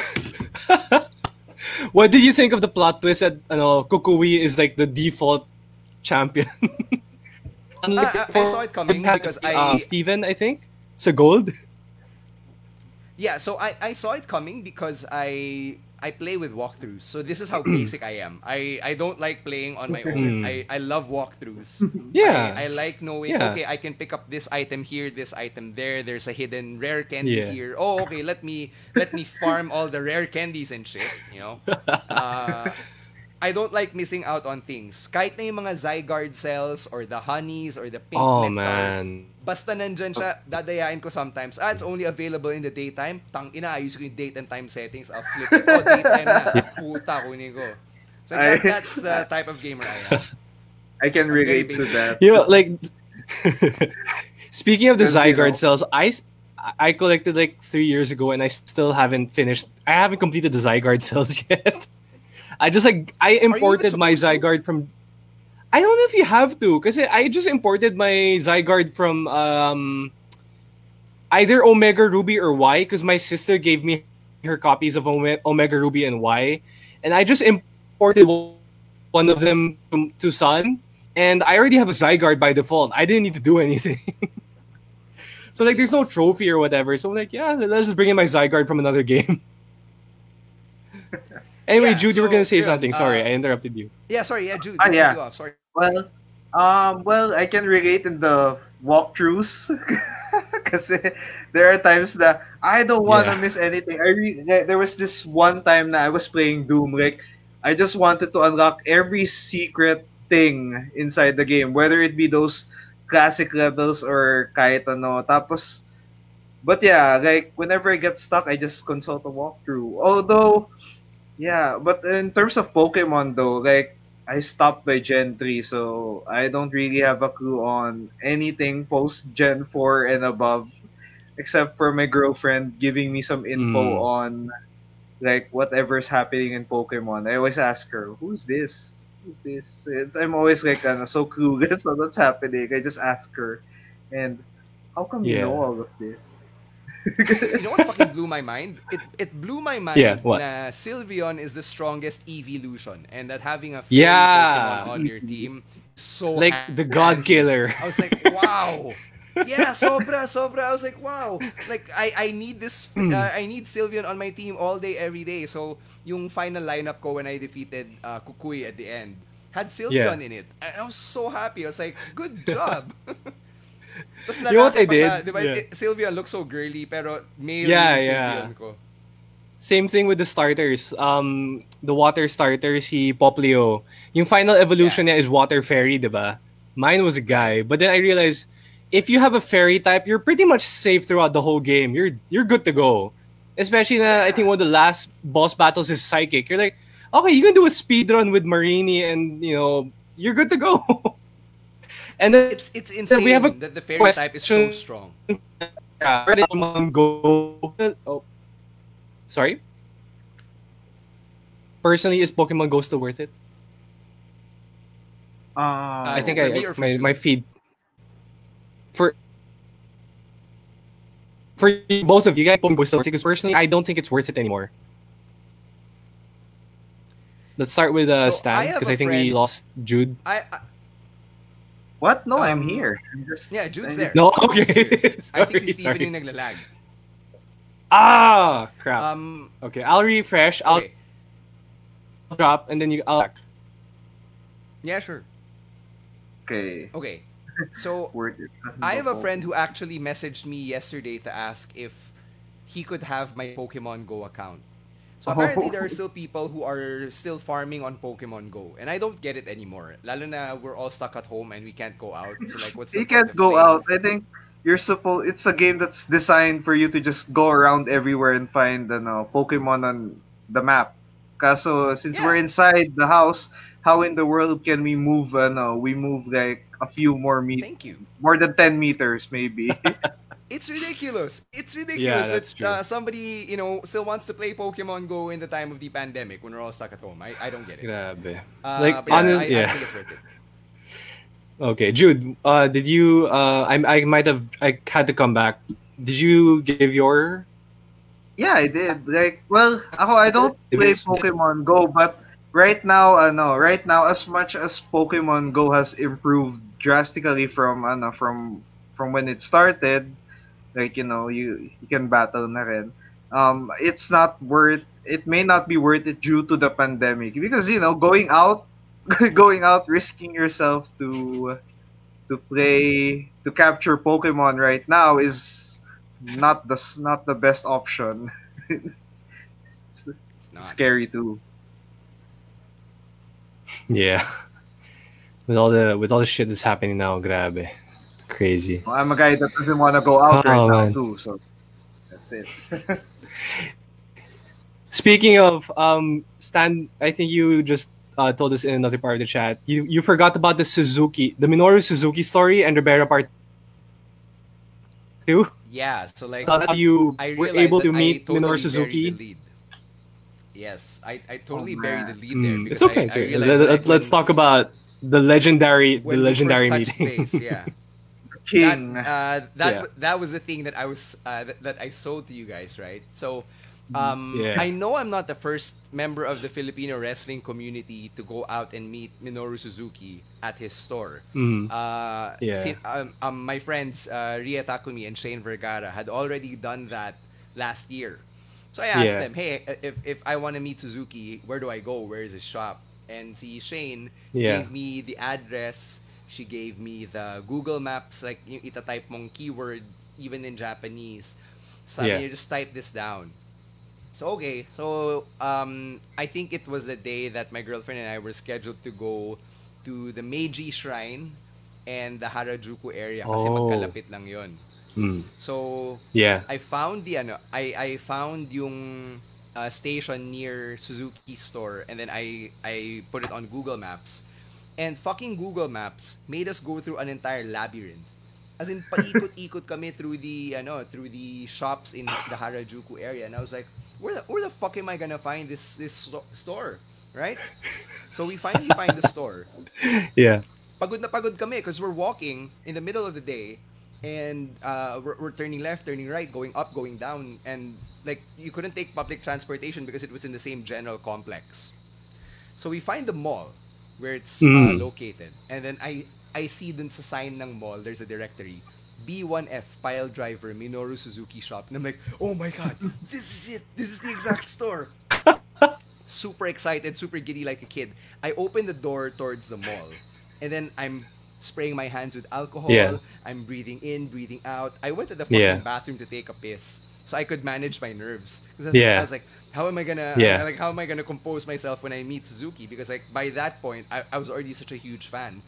What did you think of the plot twist that ano, Kukui is like the default champion? Unlike Ah, I- I saw it coming because uh, I- Steven, I think, sa gold. Yeah, so I, I saw it coming because I I play with walkthroughs. So this is how basic I am. I, I don't like playing on my Mm. own. I, I love walkthroughs. Yeah. I, I like knowing, Yeah. okay, I can pick up this item here, this item there. There's a hidden rare candy Yeah. here. Oh, okay, let me let me farm all the rare candies and shit, you know? Uh, I don't like missing out on things. Kahit na yung mga Zygarde cells or the honeys or the pink oh nectar. man. Basta nandyan siya, dadayain ko sometimes. Ah, it's only available in the daytime. Tang ina, ayos ko yung date and time settings. I'll flip it. Oh, daytime na. Puta, kunin ko. So that, I- that's the type of gamer I am. I can relate to that. You know, like speaking of the Because, Zygarde know- cells, I collected like three years ago and I still haven't finished. I haven't completed the Zygarde cells yet. I just like I imported my? Zygarde from. I don't know if you have to, because I just imported my Zygarde from um, either Omega Ruby or Y, because my sister gave me her copies of Ome- Omega Ruby and Y, and I just imported one of them from, to Sun, and I already have a Zygarde by default. I didn't need to do anything. so like, there's no trophy or whatever. So I'm like, yeah, let's just bring in my Zygarde from another game. Anyway, Yeah, Jude, you were gonna say yun, something. Sorry, uh, I interrupted you. Yeah, sorry. Yeah, Jude. Ah, cut yeah. You off. Sorry. Well, um, well, I can relate in the walkthroughs. because there are times that I don't want to Yeah. miss anything. I re- there there was this one time that I was playing Doom. Like, I just wanted to unlock every secret thing inside the game, whether it be those classic levels or kahit ano. Tapos, but yeah, like whenever I get stuck, I just consult a walkthrough. Although, yeah, but in terms of Pokemon though, like I stopped by Gen 3, so I don't really have a clue on anything post Gen 4 and above, except for my girlfriend giving me some info Mm. on like whatever's happening in Pokemon. I always ask her, "Who's this? Who's this?" It's, I'm always like uh, so clueless on what's happening. I just ask her, and how come you know all of this? You know what fucking blew my mind? It it blew my mind Yeah, what? na Sylveon is the strongest evolution and that having a Yeah. Pokemon on your team so Like the God. Killer. I was like, wow. Yeah, sobra, sobra. I was like, wow. Like I I need this Hmm. uh, I need Sylveon on my team all day every day. So yung final lineup ko when I defeated uh, Kukui at the end had Sylveon in it. And I was so happy. I was like, good job. Tapos You know what I did? Di ba? Yeah. Sylveon looks so girly pero male Yeah, yeah. Ko. Same thing with the starters. Um, the water starter, si Poplio. Yung final evolution niya is water fairy, diba? Mine was a guy. But then I realized, if you have a fairy type, you're pretty much safe throughout the whole game. You're you're good to go. Especially na, I think one of the last boss battles is Psychic. You're like, okay, you can do a speed run with Marini and, you know, you're good to go. and then It's it's insane we have a that the fairy type is so strong. uh, where did Pokemon go? Oh, sorry. Personally, is Pokemon Go still worth it? Uh, I think I me my, Jude? my feed for for both of you guys Pokemon Go still worth it because personally I don't think it's worth it anymore. Let's start with uh, So, Stan have because I, think we lost Jude. I, I What? No, I'm Um, here. I'm just, yeah, Jude's there. No, okay. I think sorry, si Steven sorry. yung naglalag. Ah, crap. Um, okay, I'll refresh. I'll okay. drop, and then you. I'll. Yeah, sure. Okay. Okay. So I have a friend who actually messaged me yesterday to ask if he could have my Pokemon Go account. So apparently there are still people who are still farming on Pokemon Go, and I don't get it anymore. Lalo na we're all stuck at home and we can't go out. So like, what's the You can't go playing? out. I think you're supposed. It's a game that's designed for you to just go around everywhere and find the no, Pokemon on the map. Kaso since Yeah. we're inside the house, how in the world can we move? Uh, no, we move like a few more meters, Thank you. more than ten meters maybe. It's ridiculous. It's ridiculous that's that uh, somebody you know still wants to play Pokemon Go in the time of the pandemic when we're all stuck at home. I, I don't get it. Grabe. Uh, Like, but yeah, honest- I, I think it's worth it. Okay, Jude. Uh, did you? Uh, I I might have. I had to come back. Did you give your? yeah, I did. Like, well, ako I don't play Pokemon Go, but right now, ano, right now, as much as Pokemon Go has improved drastically from, ano, from from when it started, like you know, you you can battle na rin. Um, it's not worth. It may not be worth it due to the pandemic because you know, going out, going out, risking yourself to to play to capture Pokemon right now is not the not the best option. it's It's not. scary too. Yeah. With all the with all the shit that's happening now, grabe. Crazy. I'm a guy that doesn't want to go out Oh, right man. now too, so that's it. Speaking of um Stan, I think you just uh, told us in another part of the chat. You you forgot about the Suzuki, the Minoru Suzuki story and the Ribera part two. Yeah, so like How you I were realized able to I meet totally Minoru buried Suzuki. the lead. Yes, I, I totally Oh, buried the lead there. Because it's okay. I, it's I okay. Let, us talk about the legendary the when we first legendary touched meeting. base, yeah. King. That, uh, that Yeah. that was the thing that I was uh, that, that I sold to you guys, right? So, um, Yeah. I know I'm not the first member of the Filipino wrestling community to go out and meet Minoru Suzuki at his store. Mm. Uh, Yeah. um, um, my friends uh, Ria Takumi and Shane Vergara had already done that last year. So I asked Yeah. them, "Hey, if, if I want to meet Suzuki, where do I go? Where is his shop?" And see Shane Yeah. gave me the address. She gave me the Google Maps, like yung itatype mong keyword, even in Japanese. Sabi Yeah. niya, just type this down. So, okay. So, um, I think it was the day that my girlfriend and I were scheduled to go to the Meiji Shrine and the Harajuku area kasi Oh. magkalapit lang yon. Mm. So, Yeah. I found the ano, I I found yung uh, station near Suzuki store and then I I put it on Google Maps. And fucking Google Maps made us go through an entire labyrinth. As in paikot-ikot kami through the ano, through the shops in the Harajuku area and I was like, where the where the fuck am I gonna find this this store? Right? So we finally find the store Yeah. pagod na pagod kami because we're walking in the middle of the day and uh, we're, we're turning left, turning right, going up, going down, and like you couldn't take public transportation because it was in the same general complex. So we find the mall where it's uh, Mm. located, and then I I see dun sa sign ng mall there's a directory. B1F Pile Driver Minoru Suzuki Shop. And I'm like, oh my god, this is it. This is the exact store. super excited, super giddy like a kid. I open the door towards the mall, and then I'm spraying my hands with alcohol. Yeah. I'm breathing in, breathing out. I went to the fucking Yeah. bathroom to take a piss, so I could manage my nerves. I was, Yeah. I was like, how am I gonna, Yeah. like, how am I gonna compose myself when I meet Suzuki? Because like by that point, I, I was already such a huge fan.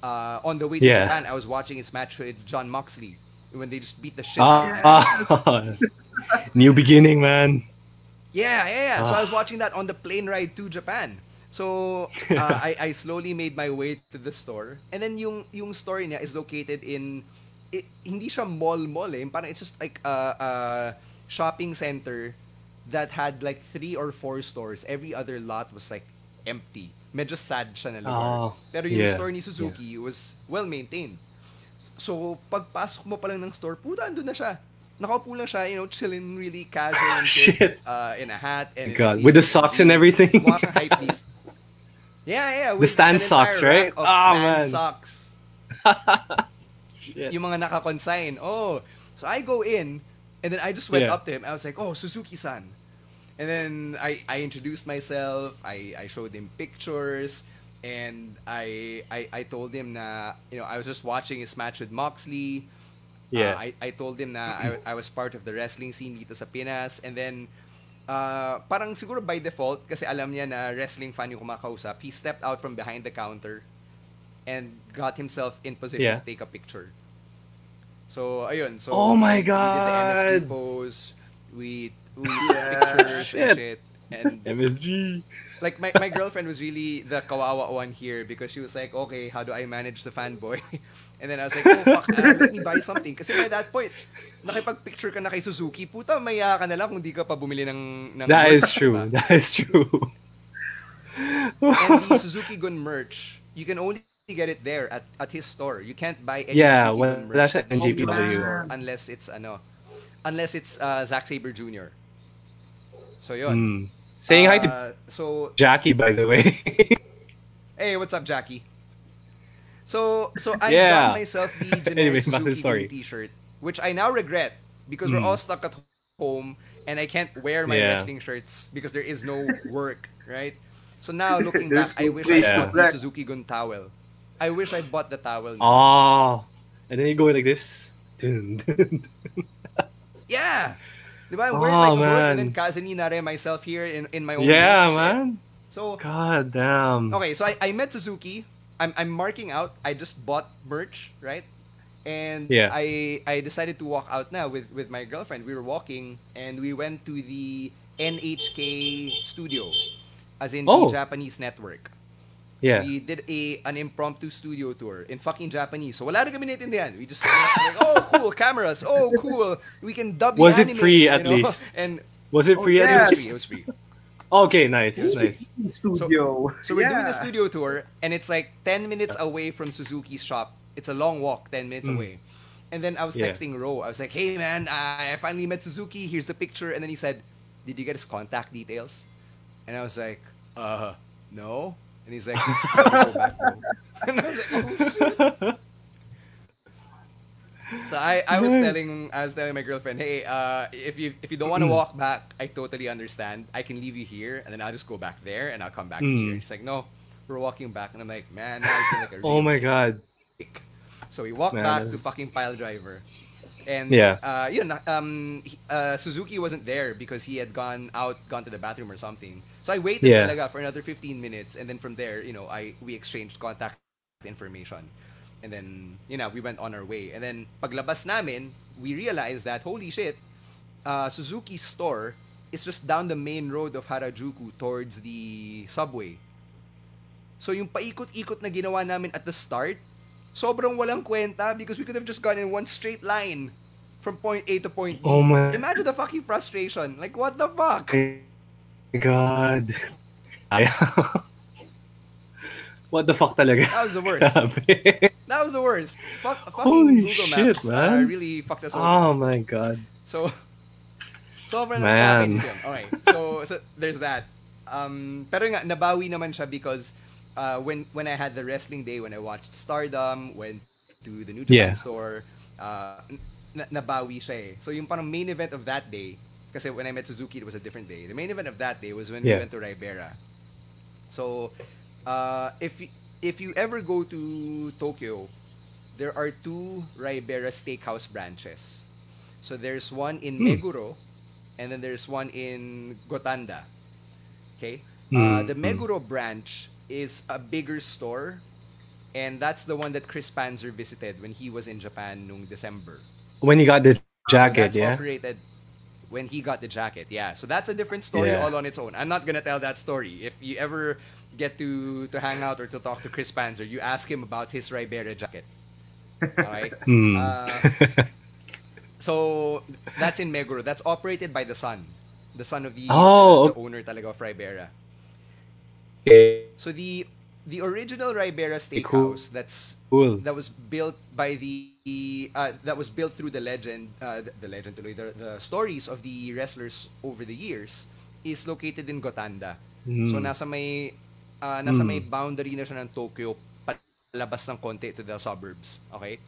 Uh, on the way to Yeah. Japan, I was watching his match with John Moxley when they just beat the shit. out of Ah, ah. new beginning, man. yeah, yeah, yeah. So Ah. I was watching that on the plane ride to Japan. So uh, I, I slowly made my way to the store. And then yung yung store niya is located in i- hindi siya mall mall eh. Parang it's just like a, a shopping center that had like three or four stores. Every other lot was like empty. Medyo sad siya na lugar. Oh, Pero yung yeah, store ni Suzuki it was well maintained. So, pagpasok mo pa lang ng store, puta, andun na siya. Nakaupo lang siya, you know, chilling really casual and shit, uh, in a hat and God, with the socks and everything. Mukha kang hype beast. Yeah, yeah. The stand socks, right? Ah, stand man. socks. Shit. Yung mga naka-consign. Oh. So I go in, and then I just went Yeah. up to him. I was like, oh, Suzuki-san. And then I, I introduced myself. I, I showed him pictures. And I, I I told him na, you know, I was just watching his match with Moxley. Yeah. Uh, I, I told him na I, I was part of the wrestling scene dito sa Pinas. And then, uh, parang siguro by default, kasi alam niya na wrestling fan yung kumakausap, he stepped out from behind the counter and got himself in position Yeah. to take a picture. So, ayun. So, Oh my we, We did the God. pose. We, we pictures Shit. and shit. And MSG. like my, my girlfriend was really the kawawa one here because she was like, okay, how do I manage the fanboy? And then I was like, oh fuck, uh, let me buy something. Kasi by that point, nakipag-picture ka na kay Suzuki, puta, maya ka na lang kung di ka pa bumili ng, ng That merch, is true. diba? That is true. And the Suzuki Gun merch, you can only get it there at, at his store. You can't buy any Yeah, Suzuki when Gun merch that's at at NJPW. Store unless it's ano, unless it's uh, Zack Sabre Jr. So yun. Hmm. Saying hi to Uh, so Jackie, by the way. Hey, what's up, Jackie? So, so I Yeah. got myself the generic Anyways, back to Suzuki-gun T-shirt, which I now regret because we're Mm. all stuck at home and I can't wear my Yeah. wrestling shirts because there is no work, right? So now looking back, I wish I place to bought the. Suzuki Gun towel. I wish I bought the towel. now. oh. And then you go like this. Dun, dun. Yeah. Diba? I'm wearing Oh, like hood and man. then Kaze ni Nare myself here in, in my own yeah, shit. man. So God damn. Okay, so I, I met Suzuki. I'm, I'm marking out. I just bought merch, right? And Yeah. I I decided to walk out now with, with my girlfriend. We were walking and we went to the NHK studio, as in Oh. the Japanese network. Yeah. We did a an impromptu studio tour in fucking Japanese. So wala rin kami naintindihan. We just like, oh cool cameras. Oh cool. We can dub the Was it anime, free you at know? least? And Was it Oh, free it at was least? free. It was free. Okay, nice, nice. Studio. So we're doing the studio tour, and it's like 10 minutes away from Suzuki's shop. It's a long walk, 10 minutes Mm. away. And then I was Yeah. texting Ro. I was like, hey man, I finally met Suzuki. Here's the picture. And then he said, did you get his contact details? And I was like, uh, no. And he's like, "Go back, bro." And I was like, oh shit. So I, I was telling I was telling my girlfriend, hey, uh, if you if you don't want to Mm. walk back, I totally understand. I can leave you here, and then I'll just go back there, and I'll come back Mm. here. She's like, no, we're walking back, and I'm like, man, like a oh my god. dick." So we walked Man, back that's- to fucking pile driver, and Yeah. uh, yun, na- um, uh, Suzuki wasn't there because he had gone out, gone to the bathroom or something. So I waited Yeah. talaga for another 15 minutes, and then from there, you know, I we exchanged contact information. And then, you know, we went on our way. And then, paglabas namin, we realized that, holy shit, uh, Suzuki's store is just down the main road of Harajuku towards the subway. So, yung paikot-ikot na ginawa namin at the start, sobrang walang kwenta because we could have just gone in one straight line from point A to point B. Oh my- So imagine the fucking frustration. Like, what the fuck? My god. Ay- what the fuck talaga? That was the worst. That was the worst. Fuck, fucking Holy Google shit, Maps uh, man. really fucked us over. oh my god. So, sobrang Man. nakakainis yun. Okay, so, so there's that. Um, pero nga, nabawi naman siya because uh, when when I had the wrestling day, when I watched Stardom, went to the New Japan Yeah. store, uh, na- nabawi siya eh. So yung parang main event of that day, kasi when I met Suzuki, it was a different day. The main event of that day was when we went to Ribera. So, uh, if y- if you ever go to Tokyo, there are two Ribera Steakhouse branches. So there's one in Hmm. Meguro, and then there's one in Gotanda. Okay, uh, Hmm, the hmm. Meguro branch is a bigger store, and that's the one that Chris Panzer visited when he was in Japan nung December. When he got the So jacket, that's yeah? operated when he got the jacket. Yeah. So that's a different story Yeah. all on its own. I'm not gonna tell that story. If you ever get to to hang out or to talk to Chris Panzer, you ask him about his Ribera jacket. Alright? Hmm. Uh, so that's in Meguro. That's operated by the son. The son of the, Oh, the, the owner talaga of Ribera. okay. So the the original Ribera Okay, cool. steakhouse that's Cool. that was built by the uh, that was built through the legend uh, the, the legend tuloy, the, the stories of the wrestlers over the years is located in Gotanda. So Hmm. nasa may Ah, nasa Mm. may boundary na siya ng Tokyo, palabas ng konti to the suburbs. Okay?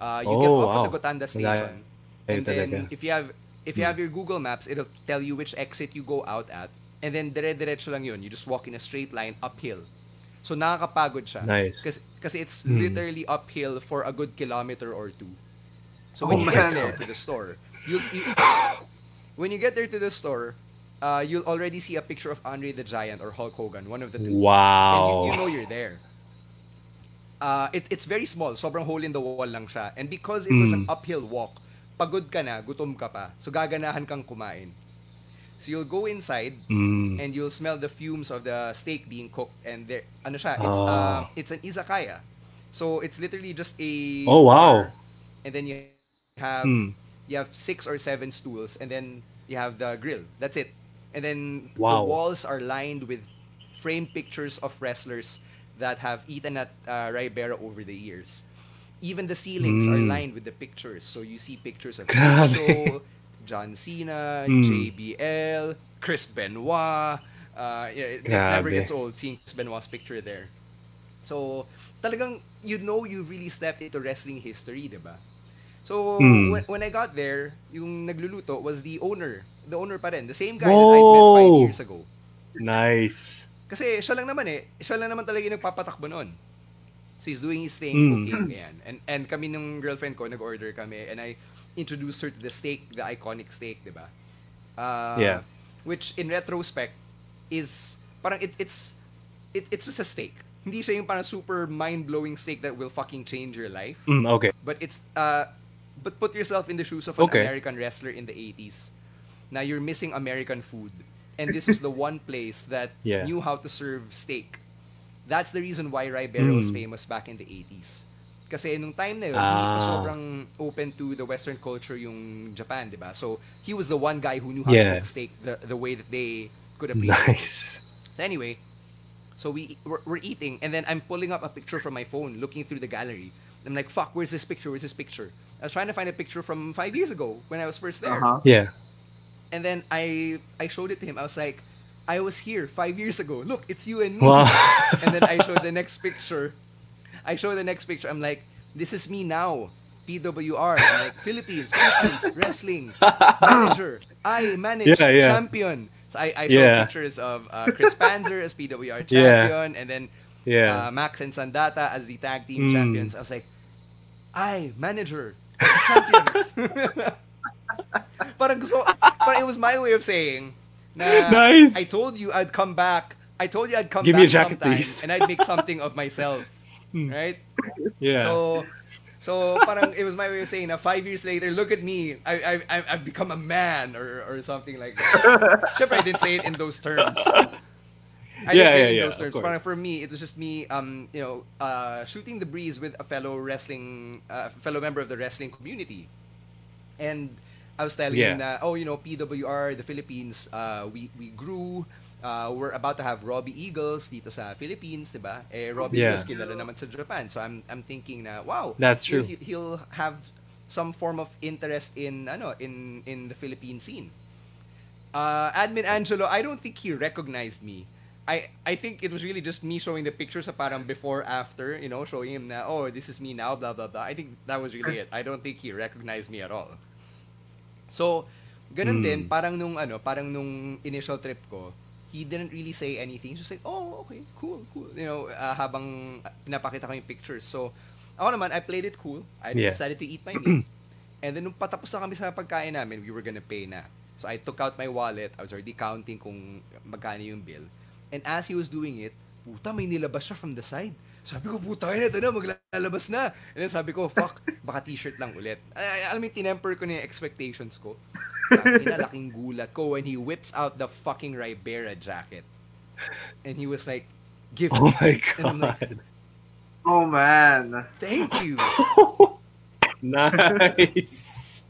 Uh, you get Oh, off at the wow. Gotanda station. Ay, And then, talaga. if you have if you have your Google Maps, it'll tell you which exit you go out at. And then, dire-diretso lang yun. You just walk in a straight line uphill. So, nakakapagod siya. Nice. Kasi, kasi it's Hmm. literally uphill for a good kilometer or two. So, Oh, when you man. get there to the store, you, you when you get there to the store, uh, you'll already see a picture of Andre the Giant or Hulk Hogan, one of the two. And Wow. you, you know you're there. Uh, it, it's very small. Sobrang hole in the wall lang siya. And because it was an Mm. uphill walk, pagod ka na, gutom ka pa. So gaganahan kang kumain. So you'll go inside Mm. and you'll smell the fumes of the steak being cooked and there ano siya, it's Oh. uh, it's an izakaya. So it's literally just a Oh, wow. bar. And then you have Mm. you have six or seven stools and then you have the grill. That's it. And then Wow. the walls are lined with framed pictures of wrestlers that have eaten at uh, Ribera over the years. Even the ceilings are Mm. lined with the pictures. So you see pictures of. Show, John Cena, Mm. JBL, Chris Benoit. Uh, yeah, it, it never gets old seeing Chris Benoit's picture there. So, talagang you know you really stepped into wrestling history, di ba? So, Mm. when, when I got there, yung nagluluto was the owner. The owner pa rin. The same guy that I met five Whoa. years ago. Nice. Kasi siya lang naman eh. Siya lang naman talaga yung nagpapatakbo noon. So he's doing his thing, Mm. cooking, yan. And, and kami nung girlfriend ko, nag-order kami. And I introduced her to the steak, the iconic steak, di ba? Uh, Yeah. Which in retrospect is, parang it, it's, it, it's just a steak. Hindi siya yung parang super mind-blowing steak that will fucking change your life. Mm, okay. But it's uh but put yourself in the shoes of an Okay. American wrestler in the 80s. Now you're missing American food. And this was the one place that Yeah. knew how to serve steak. That's the reason why Ribera was Mm. famous back in the 80s. Kasi nung time na yun, hindi pa Ah. sobrang open to the Western culture yung Japan, di ba? So, he was the one guy who knew how Yeah. to cook steak the, the way that they could appreciate. Nice. So anyway, so we we're, we're eating, and then I'm pulling up a picture from my phone, looking through the gallery. I'm like, "Fuck, where's this picture? Where's this picture?" I was trying to find a picture from five years ago when I was first there, Uh-huh. Yeah. and then I I showed it to him. I was like, "I was here five years ago. Look, it's you and me." Wow. and then I showed the next picture. I showed the next picture. I'm like, "This is me now." PWR, like Philippines, Philippines, wrestling, manager, I manage, Yeah, yeah. champion. So I, I showed Yeah. pictures of uh, Chris Panzer as PWR champion, and then yeah. uh, Max and Sandata as the tag team Mm. champions. I was like, I manager champions. parang gusto, parang it was my way of saying, Nice. I told you I'd come back. I told you I'd come Give me back a jacket, sometime, please. and I'd make something of myself, Hmm. right? yeah. So, so parang it was my way of saying that five years later, look at me, I, I, I've become a man or, or something like that. I didn't say it in those terms. I didn't say Yeah, it yeah, in yeah, those terms. Parang for me, it was just me, um, you know, uh, shooting the breeze with a fellow wrestling, uh, fellow member of the wrestling community, and I was telling him Yeah. na, oh, you know, PWR, the Philippines, uh, we we grew. Uh, we're about to have Robbie Eagles dito sa Philippines, 'di ba? Eh Robbie Yeah. Eagles kilala naman sa Japan. So I'm I'm thinking na, wow, That's he'll- true. He'll, have some form of interest in ano, in in the Philippine scene. Uh, Admin Angelo, I don't think he recognized me. I I think it was really just me showing the pictures of parang before after, you know, showing him na oh, this is me now, blah blah blah. I think that was really it. I don't think he recognized me at all. So, ganun Hmm. din parang nung ano, parang nung initial trip ko, he didn't really say anything. Just like, "Oh, okay, cool, cool." You know, uh, habang pinapakita ko yung pictures. So, ako naman, I played it cool. I Yeah. decided to eat my meal. And then nung patapos na kami sa pagkain namin, we were gonna pay na. So I took out my wallet. I was already counting kung magkano yung bill. And as he was doing it, puta, may nilabas siya from the side. Sabi ko, puta, na, ito na, maglalabas na. And then sabi ko, fuck, baka t-shirt lang ulit. Ay, ay, alam mo, yung tinemper ko na yung expectations ko. Tangina, laking gulat ko when he whips out the fucking Ribera jacket. And he was like, give oh me. my And I'm like, god. Oh man. thank you. nice.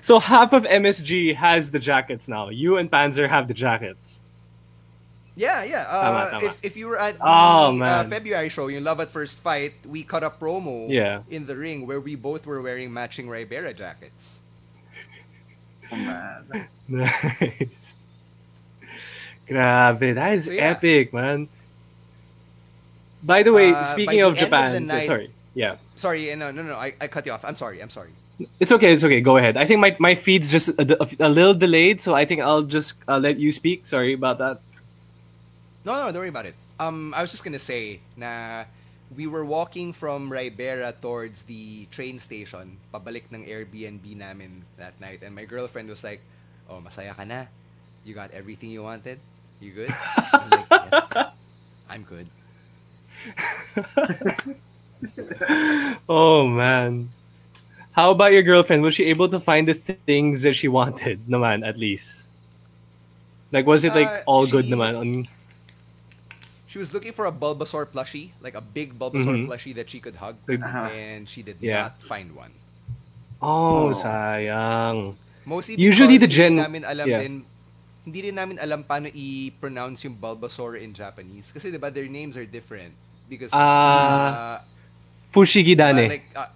so half of MSG has the jackets now. You and Panzer have the jackets. Yeah, yeah. Uh, Tama, tama. If, if you were at the uh, Oh. February show, yung Love at First Fight, we cut a promo Yeah. in the ring where we both were wearing matching Ribera jackets. Oh man. Nice. Grabe, that is So, yeah. epic, man. By the way, Uh, speaking of the end of Japan, night- sorry. Yeah. Sorry, no, no, no. I, I cut you off. I'm sorry. I'm sorry. It's okay. It's okay. Go ahead. I think my, my feed's just a, a, a little delayed, so I think I'll just uh, let you speak. Sorry about that. No, no, don't worry about it. Um, I was just gonna say na we were walking from Ribera towards the train station, pabalik ng Airbnb namin that night, and my girlfriend was like, "Oh, masaya ka na? You got everything you wanted? You good?" I'm like, "Yes, I'm good." oh man. How about your girlfriend? Was she able to find the things that she wanted, naman, at least? Like, was it like Uh, all good she- naman? On... She was looking for a Bulbasaur plushie, like a big Bulbasaur Mhm. plushie that she could hug, Uh-huh. and she did Yeah. not find one. Oh, Oh. sayang. Mostly Usually the because gen- hindi namin alam yeah. din hindi rin namin alam paano i-pronounce yung Bulbasaur in Japanese kasi 'di ba their names are different because Ah, uh, Fushigidane. uh, like uh,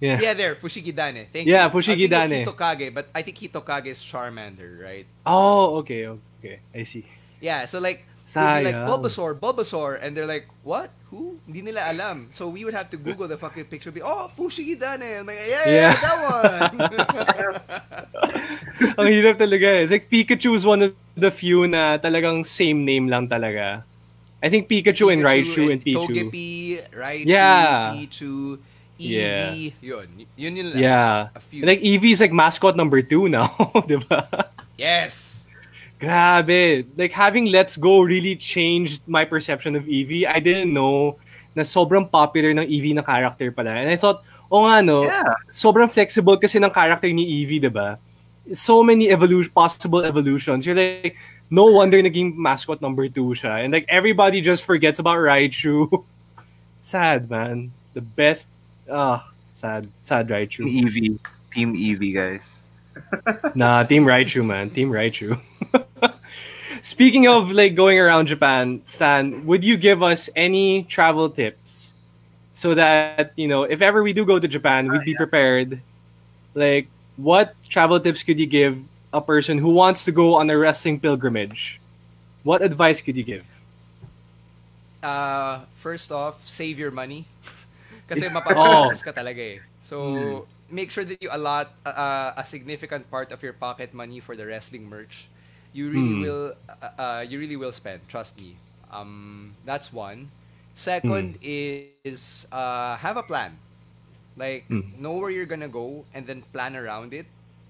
yeah. yeah there Fushigidane thank Yeah, you I was thinking Fushigidane. of Hitokage but I think Hitokage is Charmander right Oh, okay, okay. I see. yeah so like they'd be like Sayang. Bulbasaur Bulbasaur and they're like what who hindi nila alam so we would have to google the fucking picture be oh Fushigidane I'm like yeah, Yeah. yeah that one Ang hirap talaga eh. It's like Pikachu is one of the few na talagang same name lang talaga. I think Pikachu, and Raichu and Pichu. Togepi, Raichu, Yeah. Pichu, Yeah. Eevee, yun. Yun yun lang. Yeah. Like Eevee is like mascot number two now, di ba? yes. Grabe. Like having Let's Go really changed my perception of Eevee. I didn't know na sobrang popular ng Eevee na character pala. And I thought, oh nga no, Yeah. sobrang flexible kasi ng character ni Eevee, di ba? So many evolution, possible evolutions. You're like, no wonder naging mascot number two siya. And like, everybody just forgets about Raichu. sad, man. The best, ah, sad. Sad Raichu. Team Eevee. Team Eevee, guys. Nah, Team Raichu, man. Team Raichu. Speaking of like going around Japan, Stan, would you give us any travel tips so that you know if ever we do go to Japan, we'd be prepared? Like, what travel tips could you give a person who wants to go on a wrestling pilgrimage? What advice could you give? Uh, first off, save your money. Kasi Oh. mapapagastos ka talaga eh. So, Hmm. Make sure that you allot uh, a significant part of your pocket money for the wrestling merch. You really Hmm. will uh, uh, you really will spend, trust me. Um, that's one. Second Hmm. is uh, have a plan. Like Hmm. know where you're gonna go and then plan around it.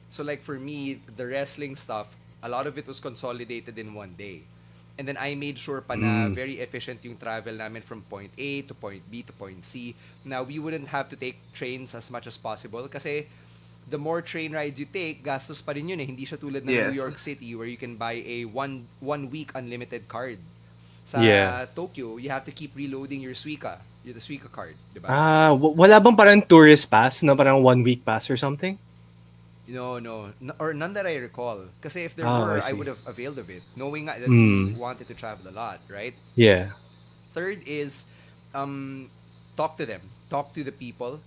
So like for me, the wrestling stuff, a lot of it was consolidated in one day. And then I made sure pa na Mm. very efficient yung travel namin from point A to point B to point C. Now, we wouldn't have to take trains as much as possible kasi the more train rides you take, gastos pa rin yun eh. Hindi siya tulad ng Yes. New York City where you can buy a one one week unlimited card. Sa Yeah. Tokyo, you have to keep reloading your Suica, your the Suica card, di ba? Ah, w- wala bang parang tourist pass na parang one week pass or something? No, no. N- or none that I recall. Because if there Ah, were, I I, see. would have availed of it. Knowing nga that Mm. we wanted to travel a lot, right? Yeah. Third is um, talk to them. Talk to the people.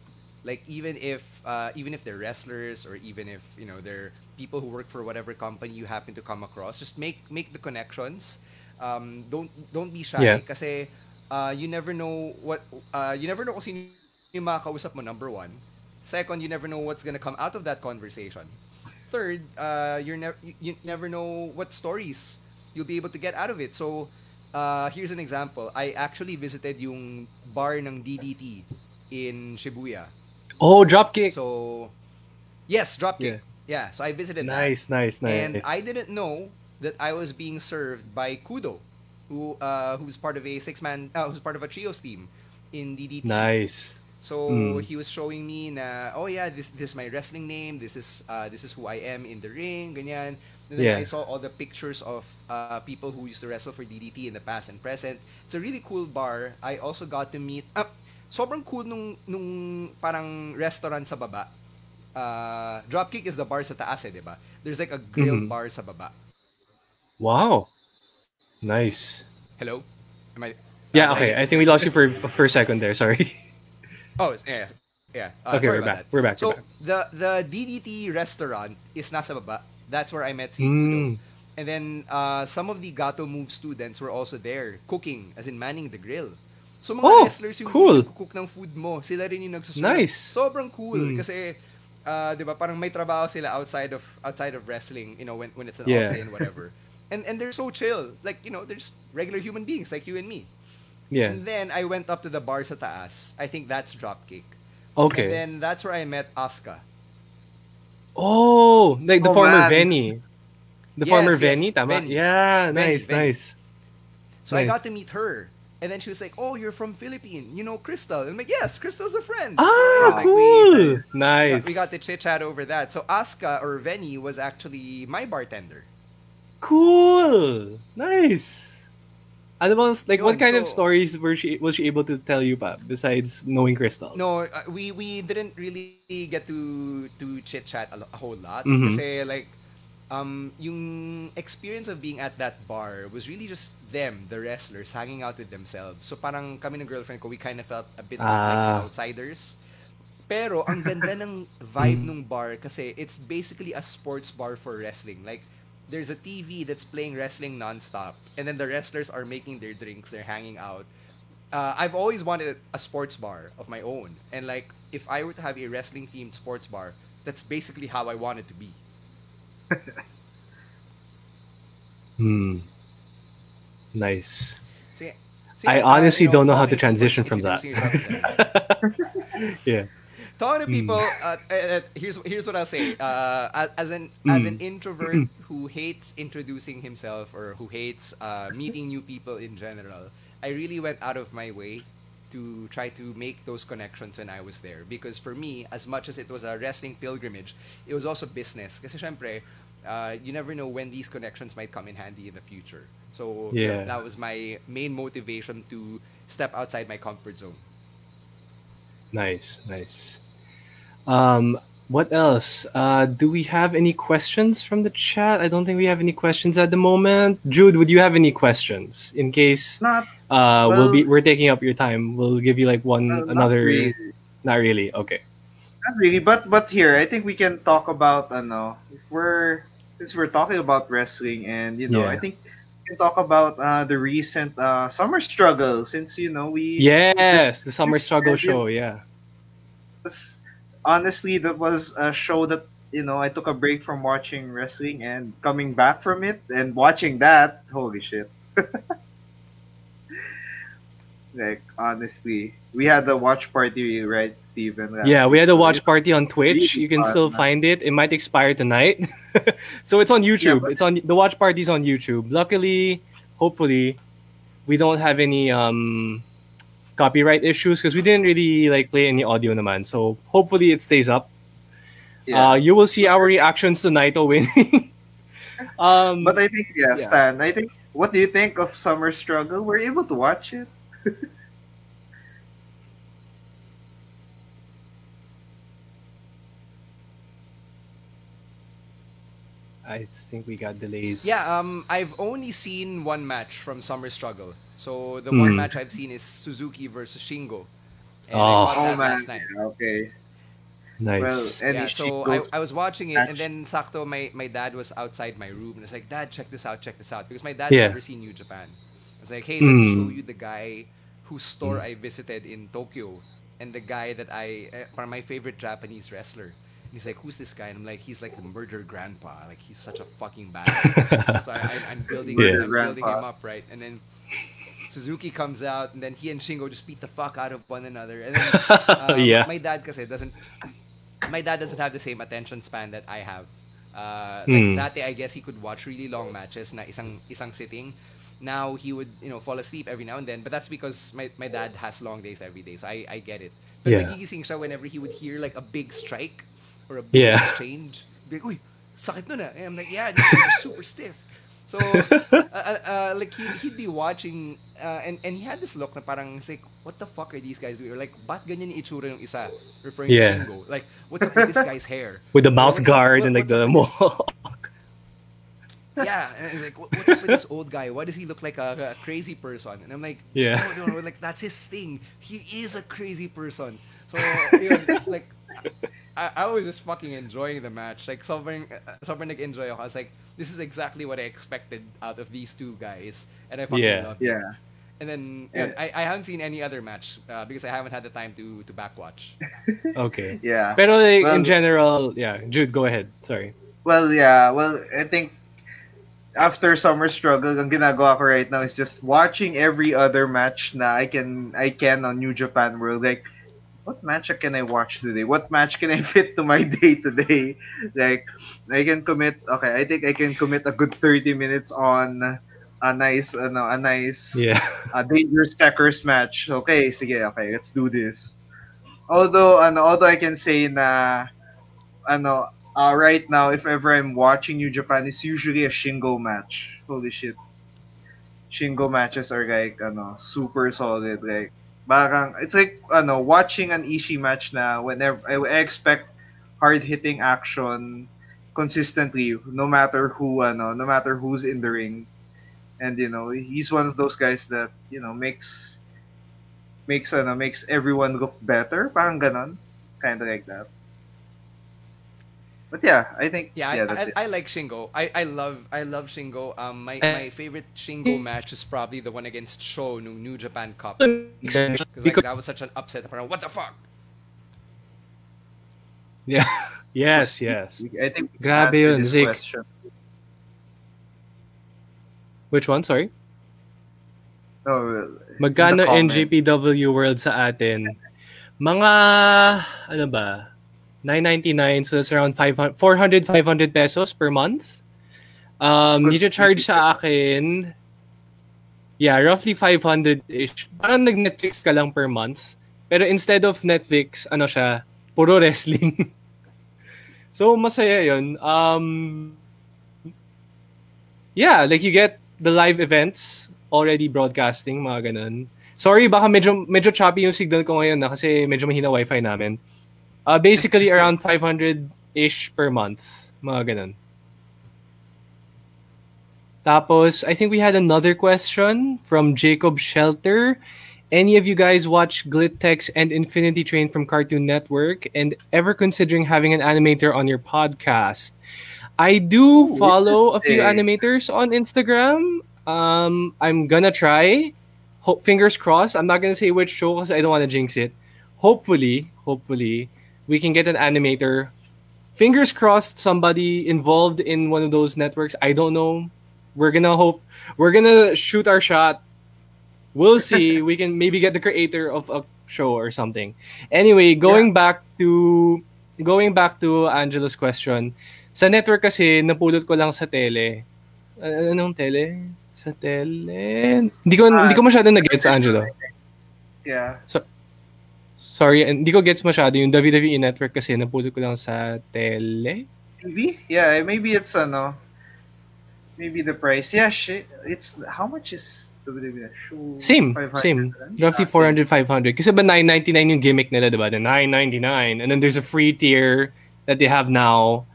Like even if uh, even if they're wrestlers or even if you know they're people who work for whatever company you happen to come across, just make make the connections. Um, don't don't be shy Yeah. kasi uh, you never know what uh, you never know kung sino yung makakausap mo number one. Second, you never know what's gonna come out of that conversation. Third, uh, you're never you, you never know what stories you'll be able to get out of it. So, uh, here's an example. I actually visited yung bar ng DDT in Shibuya. Oh, dropkick. So, yes, dropkick. Yeah. so I visited that. nice, nice, nice. And I didn't know that I was being served by Kudo, who uh, who's part of a six man, uh, who's part of a trios team in DDT. nice. So Mm. he was showing me na oh yeah this this is my wrestling name this is uh, this is who I am in the ring ganyan and then Yeah. I saw all the pictures of uh, people who used to wrestle for DDT in the past and present it's a really cool bar I also got to meet ah, sobrang cool nung nung parang restaurant sa baba uh, Dropkick is the bar sa taas eh di ba there's like a grill Mhm. bar sa baba Wow. Nice. hello am I Yeah, okay. get I think we lost you for for a second there. Sorry. Oh, yeah. Yeah. Uh, Okay, we're back. that. We're back, So, we're back. the the DDT restaurant is nasa baba. That's where I met si Mm. And then uh, some of the Gatoh Move students were also there cooking, as in manning the grill. So mga Oh, wrestlers yung cool. cook ng food mo, sila rin yung nagsusulat. Nice. Sobrang cool Mm. kasi uh, 'di ba parang may trabaho sila outside of outside of wrestling, you know, when when it's an Yeah. off day and whatever. and and they're so chill. Like, you know, there's regular human beings like you and me. Yeah. And then I went up to the bar sa taas. I think that's Dropkick. Okay. And then that's where I met Asuka. Oh, like the Oh, former man. Veny. The Yes, former yes, Veny, tama? Veny. Yeah, Veny, nice, Veny. nice. So I got to meet her. And then she was like, "Oh, you're from Philippines. You know Crystal." And I'm like, "Yes, Crystal's a friend." Ah, Like, cool. we nice. got- We got to chit chat over that. So Asuka or Veny was actually my bartender. Cool. Nice. Ano bang, like, what Yun, kind of so- stories were she was she able to tell you pa besides knowing Crystal? No, uh, we we didn't really get to to chit chat a, a whole lot Mhm. kasi like um yung experience of being at that bar was really just them, the wrestlers, hanging out with themselves. So parang kami ng girlfriend ko, we kind of felt a bit Ah. like outsiders. Pero ang ganda ng vibe Mm. nung bar kasi it's basically a sports bar for wrestling. Like there's a TV that's playing wrestling nonstop, and then the wrestlers are making their drinks, they're hanging out. Uh, I've always wanted a sports bar of my own, and like if I were to have a wrestling themed sports bar, that's basically how I want it to be. Hmm. Nice. So, yeah. So, I yeah, uh, honestly you know, don't know how to transition from that. introducing yourself there. yeah. Talking to Mm. people uh, uh, uh, here's here's what I'll say uh, as- an as an Mm. introvert who hates introducing himself or who hates uh, meeting new people in general I really went out of my way to try to make those connections when I was there because for me as much as it was a wrestling pilgrimage it was also business kasi syempre uh, you never know when these connections might come in handy in the future so Yeah. that was my main motivation to step outside my comfort zone Nice, nice. Um, what else? Uh, do we have any questions from the chat? I don't think we have any questions at the moment. Jude, would you have any questions in case Not, uh we'll be we're taking up your time? We'll give you like one uh, not another. really. Not really. Okay. Not really, but but here I think we can talk about I know if we're since we're talking about wrestling and you know Yeah. I think we can talk about uh, the recent uh, summer struggle since you know we Yes, the summer struggle show. Yeah. Honestly that was a show that you know I took a break from watching wrestling and coming back from it and watching that holy shit like honestly we had the watch party right Steven Yeah, we had a watch party on Twitch. You can still find it. It might expire tonight. so it's on YouTube. but- it's on the watch party's on YouTube. Luckily, hopefully, we don't have any um copyright issues because we didn't really like play any audio naman. So hopefully it stays up. yeah. Uh, you will see our reactions to Naito winning. um, But I think yeah, Yeah. Stan. I think what do you think of Summer Struggle? We're able to watch it. I think we got delays. Yeah, um, I've only seen one match from Summer Struggle. So the one Hmm. match I've seen is Suzuki versus Shingo. And Oh. I Oh that man, last night. yeah, okay. nice. Well, and yeah, so I, I was watching it, and then Sakto, my, my dad was outside my room, and it's like, Dad, check this out, check this out, because my dad's Yeah. never seen New Japan. It's like, hey, let me Mm. show you the guy whose store I visited in Tokyo, and the guy that I, uh, for my favorite Japanese wrestler. And he's like, who's this guy? And I'm like, he's like the murder grandpa. Like he's such a fucking badass. so I, I, I'm building, Yeah. I'm building him up, right? And then Suzuki comes out, and then he and Shingo just beat the fuck out of one another. And then um, Yeah. my dad kasi doesn't my dad doesn't have the same attention span that I have. Uh, Hmm. like dati, I guess he could watch really long matches na isang isang sitting. Now he would, you know, fall asleep every now and then. But that's because my, my dad has long days every day, so I, I get it. But Yeah. nagigising siya whenever he would hear like a big strike or a big Yeah. exchange. Be like, uy, sakit nun ah. And I'm like, yeah, this is super stiff. So, uh, uh, uh, like he'd, he'd be watching uh, and and he had this look na parang it's like what the fuck are these guys doing? Or like ba't ganyan yung itsura ng isa referring Yeah. to Shingo? Like what's up with this guy's hair? With the mouth guard and like the mohawk. yeah, and it's like what's up with this old guy? Why does he look like a, a crazy person? And I'm like, Yeah. no, no, no, like that's his thing. He is a crazy person. So yun, like I, I was just fucking enjoying the match. Like sobrang uh, sobrang nag-enjoy ako. I was like, this is exactly what I expected out of these two guys, and I fucking Yeah. loved it. Yeah. And then Yeah. I, I haven't seen any other match uh, because I haven't had the time to to backwatch. Okay. Yeah. Pero like, Well- in general, yeah. Jude, go ahead. Sorry. Well, yeah. Well, I think after summer struggle, ang ginagawa ko right now is just watching every other match na I can I can on New Japan World. Like, what match can I watch today? What match can I fit to my day today? Like, I can commit. Okay, I think I can commit a good thirty minutes on a nice, ano, a nice Yeah. a dangerous Tekkers match. Okay, sige, okay, let's do this. Although, ano, although I can say na, ano, uh, right now, if ever I'm watching New Japan, it's usually a Shingo match. Holy shit. Shingo matches are like, ano, super solid. Like, parang, it's like, ano, watching an Ishii match na whenever, I, I expect hard-hitting action consistently, no matter who, ano, no matter who's in the ring. And you know he's one of those guys that you know makes makes ano makes everyone look better. Parang ganon. Kind of like that but yeah i think Yeah, yeah, I, I, I like Shingo. I, I love I love Shingo. Um, my, my favorite Shingo match is probably the one against Sho nung New Japan Cup. Because like, that was such an upset. Parang, what the fuck? yeah. Yes, yes. i think we Grabe answered yun, Zeke. question. Which one? Sorry. no Magkano comment. NJPW World sa atin? Mga, ano ba? 999, so that's around 500, 400, 500 pesos per month. Um, need charge sa akin, yeah, roughly 500-ish. Parang nag-Netflix ka lang per month. Pero instead of Netflix, ano siya, puro wrestling. so, masaya yun. Um, yeah, like you get the live events already broadcasting, mga ganun. Sorry, baka medyo, medyo choppy yung signal ko ngayon na kasi medyo mahina wifi namin. Uh, basically, around 500-ish per month. Mga ganun. Tapos, I think we had another question from Jacob Shelter. Any of you guys watch Glitch Techs and Infinity Train from Cartoon Network and ever considering having an animator on your podcast? I do Ooh, follow a few animators on Instagram. Um, I'm gonna try. Hope fingers crossed. I'm not gonna say which show because I don't want to jinx it. Hopefully, hopefully, we can get an animator. Fingers crossed, somebody involved in one of those networks. I don't know. We're gonna hope. We're gonna shoot our shot. We'll see. we can maybe get the creator of a show or something. Anyway, going back to going back to Angela's question. Sa network kasi napulot ko lang sa tele. Ano- Anong tele? Sa tele. Hindi ko Ah, hindi ko masyado na-gets Angelo. yeah Sorry, hindi ko gets masyado yung WWE network kasi napulot ko lang sa tele. tv yeah maybe it's ano maybe the price yeah shit it's how much is WWE show Same, 500 same. Roughly Ah, same. 400, 500. Kasi ba 999 yung gimmick nila, diba? The 999. And then there's a free tier that they have now.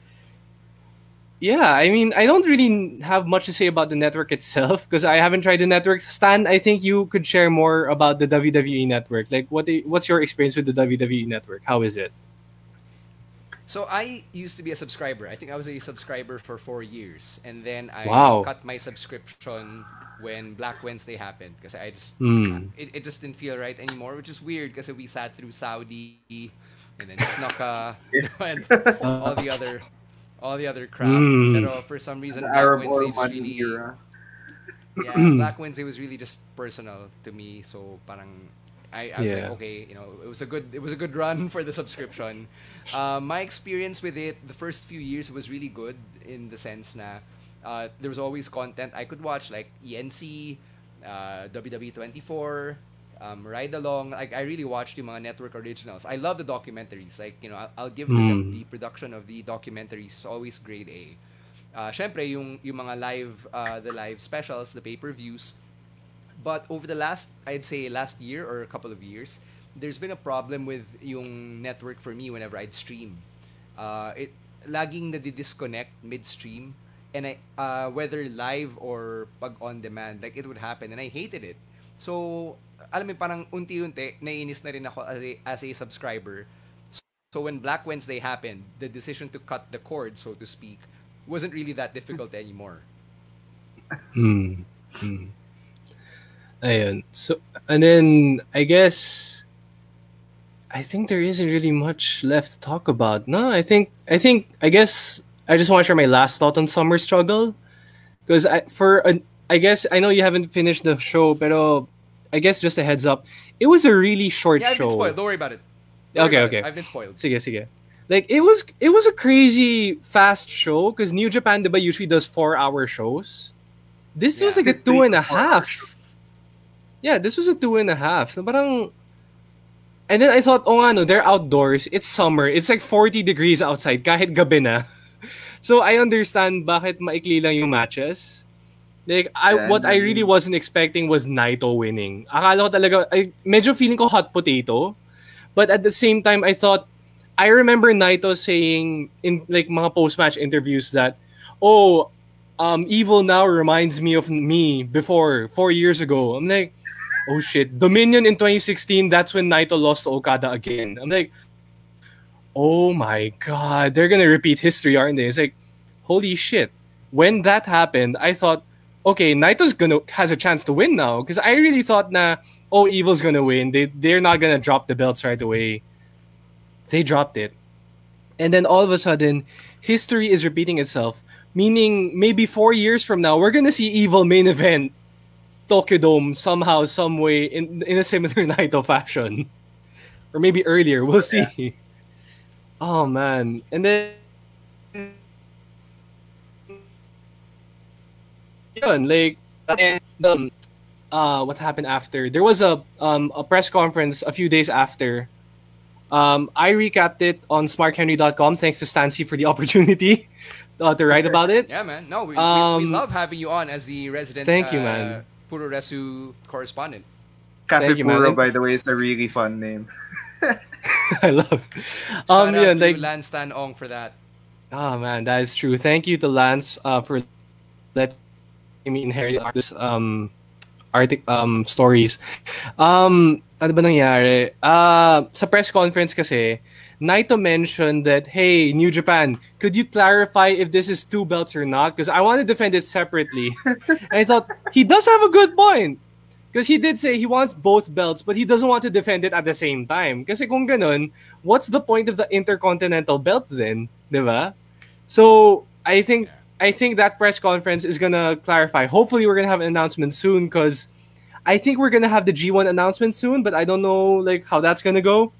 Yeah, I mean, I don't really have much to say about the network itself because I haven't tried the network. Stan, I think you could share more about the WWE network. Like, what what's your experience with the WWE network? How is it? So I used to be a subscriber. I think I was a subscriber for four years, and then I Wow. cut my subscription when Black Wednesday happened because I just Hmm. it, it just didn't feel right anymore, which is weird because we sat through Saudi and then Snuka and all the other all the other crap. Mm. Pero for some reason, Black Arab Wednesday oil was money really era yeah, Black Wednesday was really just personal to me. So parang I, I was Yeah. like, okay, you know, it was a good it was a good run for the subscription. Uh, my experience with it, the first few years was really good in the sense na uh, there was always content I could watch like ENC, uh, WWE24, um, Ride Along. Like I really watched yung mga network originals. I love the documentaries. Like you know, I'll, I'll give the, Mm. the production of the documentaries is always grade A. Uh, syempre, yung, yung mga live, uh, the live specials, the pay-per-views. But over the last, I'd say last year or a couple of years, there's been a problem with yung network for me whenever I'd stream. Uh, it laging nadi-disconnect midstream and I uh, whether live or pag on demand like it would happen and I hated it. So alam mo parang unti-unti naiinis na rin ako as a, as a subscriber So when Black Wednesday happened, the decision to cut the cord, so to speak, wasn't really that difficult anymore. Hmm. Hmm. Ayun. So, and then, I guess, I think there isn't really much left to talk about. No, I think, I think, I guess, I just want to share my last thought on Summer Struggle. Because I, for, an, I guess, I know you haven't finished the show, but I guess just a heads up, it was a really short Yeah, I've show. been spoiled. Don't worry about it. Don't Okay, okay. it. I've been spoiled. Sige, sige. Like it was it was a crazy fast show because New Japan diba usually does four hour shows. This was like a two and a Four hour show. half. Yeah, this was a two and a half. So parang and then I thought, oh ano, they're outdoors. It's summer. It's like 40 degrees outside kahit gabi na. So I understand bakit maikli lang yung matches. Like I Yeah, what I really wasn't expecting was Naito winning. Akala ko talaga ay medyo feeling ko hot potato. But at the same time I thought I remember Naito saying in like mga post-match interviews that oh um evil now reminds me of me before 4 years ago. I'm like oh shit, Dominion in 2016 that's when Naito lost to Okada again. I'm like oh my god, they're gonna repeat history, aren't they? It's like, holy shit. When that happened, I thought, okay, Naito's gonna has a chance to win now. Because I really thought na, oh, Evil's gonna win. They they're not gonna drop the belts right away. They dropped it. And then all of a sudden, history is repeating itself. Meaning maybe four years from now, we're gonna see Evil main event Tokyo Dome somehow, some way in in a similar Naito fashion. Or maybe earlier. We'll see. Oh man. And then yun, like and um uh what happened after? There was a um a press conference a few days after. Um I recapped it on smarkhenry.com thanks to Stan Sy for the opportunity uh, to write about it. Yeah, man. No, we, we, we Um, love having you on as the resident thank you, uh, man. Puroresu correspondent. Cafe Thank you, man. Puro, by the way, is a really fun name. I love. Shout Um out yeah, to like Lance Tan Ong for that. Oh man, that is true. Thank you to Lance uh, for letting me inherit this um artic um stories. Um ano ba nangyari? Uh, sa press conference kasi, Naito mentioned that, hey, New Japan, could you clarify if this is two belts or not? Because I want to defend it separately. and I thought, he does have a good point. Because he did say he wants both belts, but he doesn't want to defend it at the same time. Kasi kung ganun, what's the point of the Intercontinental belt then? Di ba? So, I think I think that press conference is gonna clarify. Hopefully, we're gonna have an announcement soon because I think we're gonna have the G1 announcement soon, but I don't know like how that's gonna go.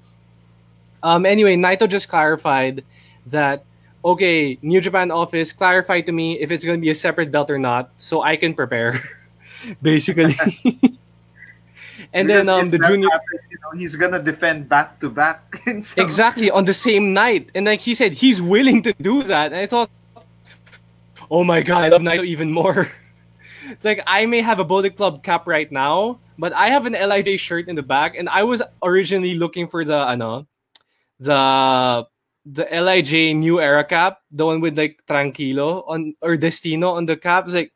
Um. Anyway, Naito just clarified that okay, New Japan office clarify to me if it's gonna be a separate belt or not, so I can prepare. Basically. and then Because um the junior happens, you know, he's gonna defend back to back. exactly on the same night and like he said he's willing to do that and i thought oh my god i love naito even more. It's like i may have a bullet club cap right now but i have an lij shirt in the back and i was originally looking for the ano the the lij new era cap the one with like tranquilo on or destino on the cap. It's like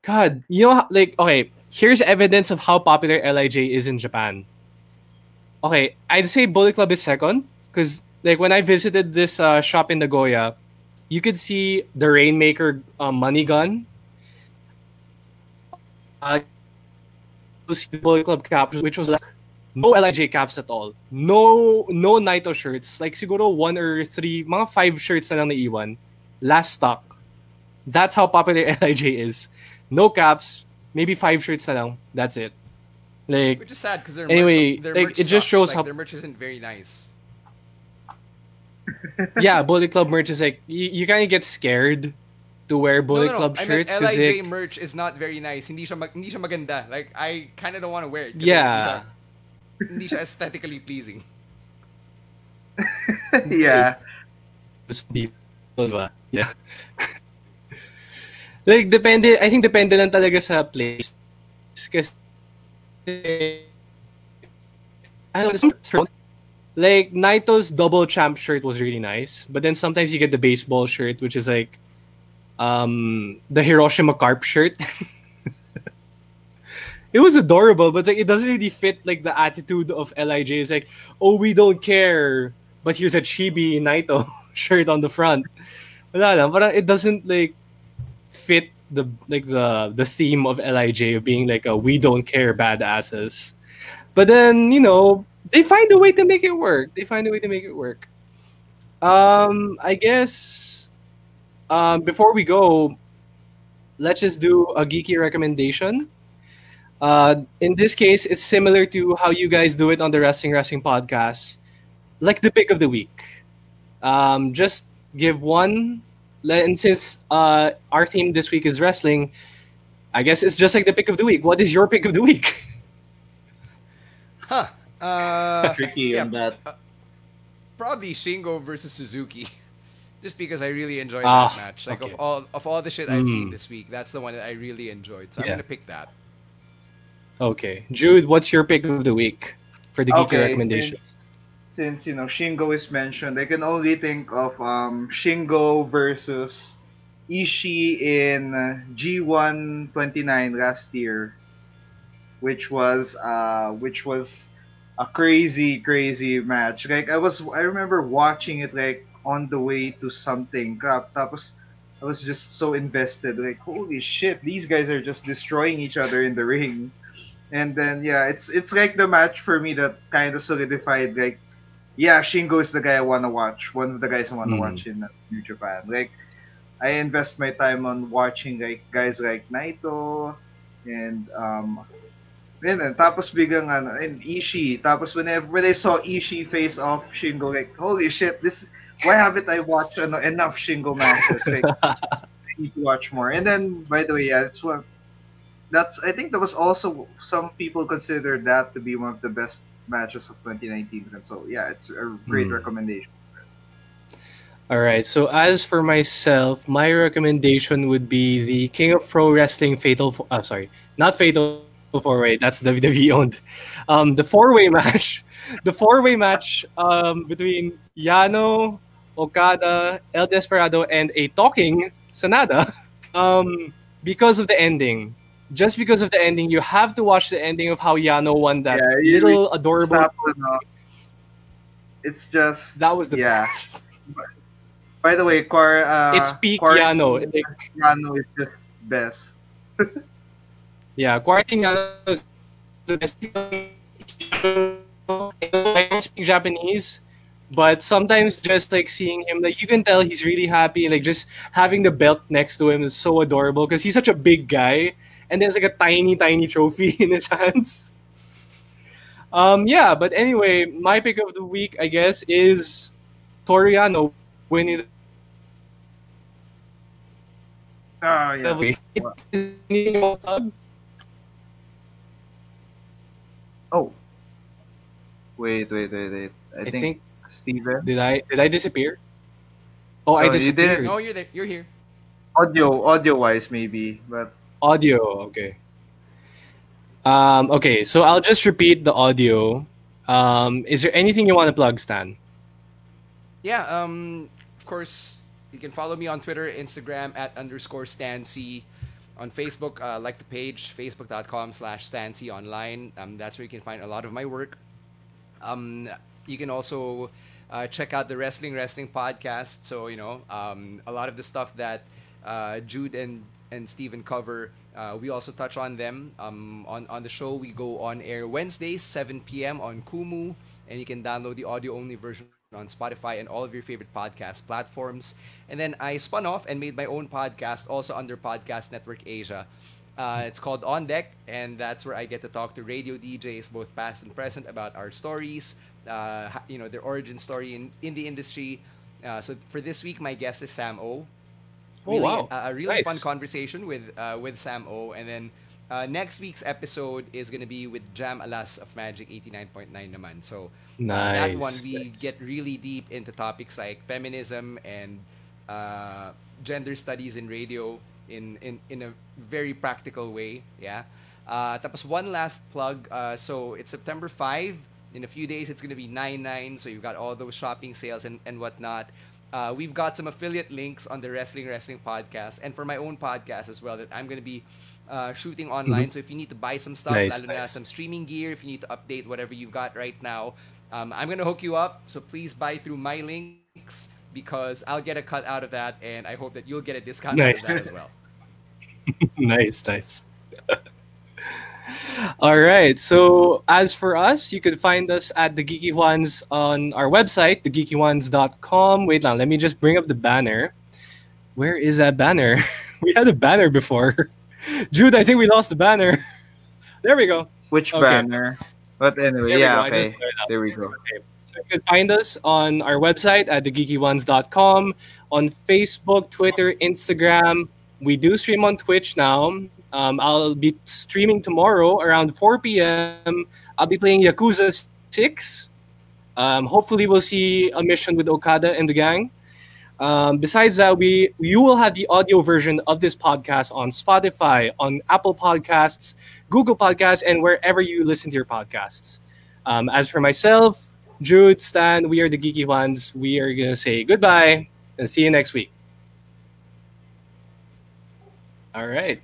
god you know like okay here's evidence of how popular lij is in japan. Okay, I'd say Bullet Club is second because like when I visited this uh, shop in Nagoya, you could see the Rainmaker uh, money gun. Uh, the Bullet Club cap, which was like no LIJ caps at all. No, no Naito shirts. Like siguro one or three, mga five shirts na lang naiwan. Last stock. That's how popular LIJ is. No caps, maybe five shirts na lang. That's it. Like Which is sad because Anyway, merch, their like, merch it just sucks. shows like, how- their merch isn't very nice. Yeah, Bullet Club merch is like you, you kind of get scared to wear Bullet no, no, no. Club I shirts meant because LIJ like, merch is not very nice. Hindi siya, mag, hindi siya maganda. Like, I kind of don't want to wear it. yeah, Hindi, hindi siya aesthetically pleasing. yeah. Just people, diba? yeah. like depende, I think depende lang talaga sa place. Kasi eh, I don't know, like Naito's double champ shirt was really nice, but then sometimes you get the baseball shirt, which is like um the Hiroshima Carp shirt. it was adorable, but like it doesn't really fit like the attitude of Lij. It's like, oh, we don't care. but here's a chibi Naito shirt on the front. But it doesn't like fit the like the the theme of Lij of being like a we don't care badasses. But then you know they find a way to make it work. They find a way to make it work. Um, I guess um, before we go, let's just do a geeky recommendation. Uh, in this case, it's similar to how you guys do it on the Wrestling Wrestling podcast, like the pick of the week. Um, just give one, and since uh, our theme this week is wrestling, I guess it's just like the pick of the week. What is your pick of the week? Huh. Uh, Tricky yeah, on that. probably Shingo versus Suzuki. Just because I really enjoyed Ah, that match. Like okay. of all of all the shit I've seen Mm. this week, that's the one that I really enjoyed. So Yeah. I'm gonna pick that. Okay, Jude, what's your pick of the week for the geeky Okay, recommendation? since, since you know Shingo is mentioned, I can only think of um Shingo versus Ishii in uh, G1 29 last year, which was uh which was a crazy crazy match. Like I was I remember watching it like on the way to something. Kap, tapos I was just so invested. Like holy shit, these guys are just destroying each other in the ring. And then yeah, it's it's like the match for me that kind of solidified like yeah, Shingo is the guy I want to watch. One of the guys I want to Mm. watch in New Japan. Like I invest my time on watching like guys like Naito and um yun, and tapos biglang ano, and Ishii. Tapos whenever when I saw Ishii face off Shingo, like, holy shit, this is, why haven't I watched ano, enough Shingo matches? Like, I need to watch more. And then, by the way, yeah, it's one, that's, I think that was also, some people consider that to be one of the best matches of 2019. And so, yeah, it's a great Hmm. recommendation. All right. So as for myself, my recommendation would be the King of Pro Wrestling Fatal. Fo- uh, sorry, not Fatal Four Way. That's WWE owned. Um, the four way match, the four way match um, between Yano, Okada, El Desperado, and a talking Sanada. Um, because of the ending. Just because of the ending, you have to watch the ending of how Yano won that Yeah, little adorable. It's just, That was the Yeah. best. by the way, Quar, uh, It's peak Yano. Yano is just best. Yeah, Quarantine is the best. I don't speak Japanese, but sometimes just like seeing him, like you can tell he's really happy. Like just having the belt next to him is so adorable because he's such a big guy, and there's like a tiny, tiny trophy in his hands. Um, yeah, but anyway, my pick of the week, I guess, is Toru Yano winning Oh, yeah. the Oh. Wait, wait, wait, wait. I, I think, think Steven. did I did I disappear? Oh, I No, you disappeared. didn't. No, you're there. You're here. Audio, audio wise, maybe, but Audio, okay. Um, okay, so I'll just repeat the audio. Um, is there anything you want to plug, Stan? Yeah, um, of course, you can follow me on Twitter, Instagram at underscore Stancy. On Facebook, uh, like the page, facebook.com slash Stancy online. Um, that's where you can find a lot of my work. Um, you can also uh, check out the Wrestling Wrestling podcast. So, you know, um, a lot of the stuff that uh, Jude and, and Steven cover, uh, we also touch on them. Um, on, on the show, we go on air Wednesday, 7 p.m. on Kumu, and you can download the audio only version on Spotify and all of your favorite podcast platforms. And then I spun off and made my own podcast, also under Podcast Network Asia. Uh, it's called On Deck, and that's where I get to talk to radio DJs, both past and present, about our stories, uh, you know, their origin story in, in the industry. Uh, so for this week, my guest is Sam O. Oh, Really- wow. A, a really Nice. fun conversation with uh, with Sam O. And then uh, next week's episode is gonna be with Jam Alas of Magic 89.9 naman. So uh, that one we nice. get really deep into topics like feminism and uh, gender studies in radio in, in, in a very practical way. Yeah. Uh, tapos one last plug. Uh, so it's September 5. In a few days, it's going to be 9-9. So you've got all those shopping sales and, and whatnot. Uh, we've got some affiliate links on the Wrestling Wrestling podcast and for my own podcast as well that I'm going to be uh, shooting online. So if you need to buy some stuff, Nice, nice. some streaming gear, if you need to update whatever you've got right now, Um, I'm gonna hook you up, so please buy through my links because I'll get a cut out of that, and I hope that you'll get a discount Nice. out of that as well. nice, nice. All right. So as for us, you can find us at the Geeky Juans on our website, thegeekyjuans.com. Wait now let me just bring up the banner. Where is that banner? we had a banner before. Jude, I think we lost the banner. there we go. Which Okay. banner? But anyway, There yeah, okay. There we go. Okay. So you can find us on our website at thegeekyjuans.com, on Facebook, Twitter, Instagram. We do stream on Twitch now. Um, I'll be streaming tomorrow around 4 p.m. I'll be playing Yakuza 6. Um, hopefully, we'll see a mission with Okada and the gang. Um, besides that, we you will have the audio version of this podcast on Spotify, on Apple Podcasts, Google Podcasts, and wherever you listen to your podcasts. Um, as for myself, Jude, Stan, we are the Geeky Juans. We are to say goodbye and see you next week. All right.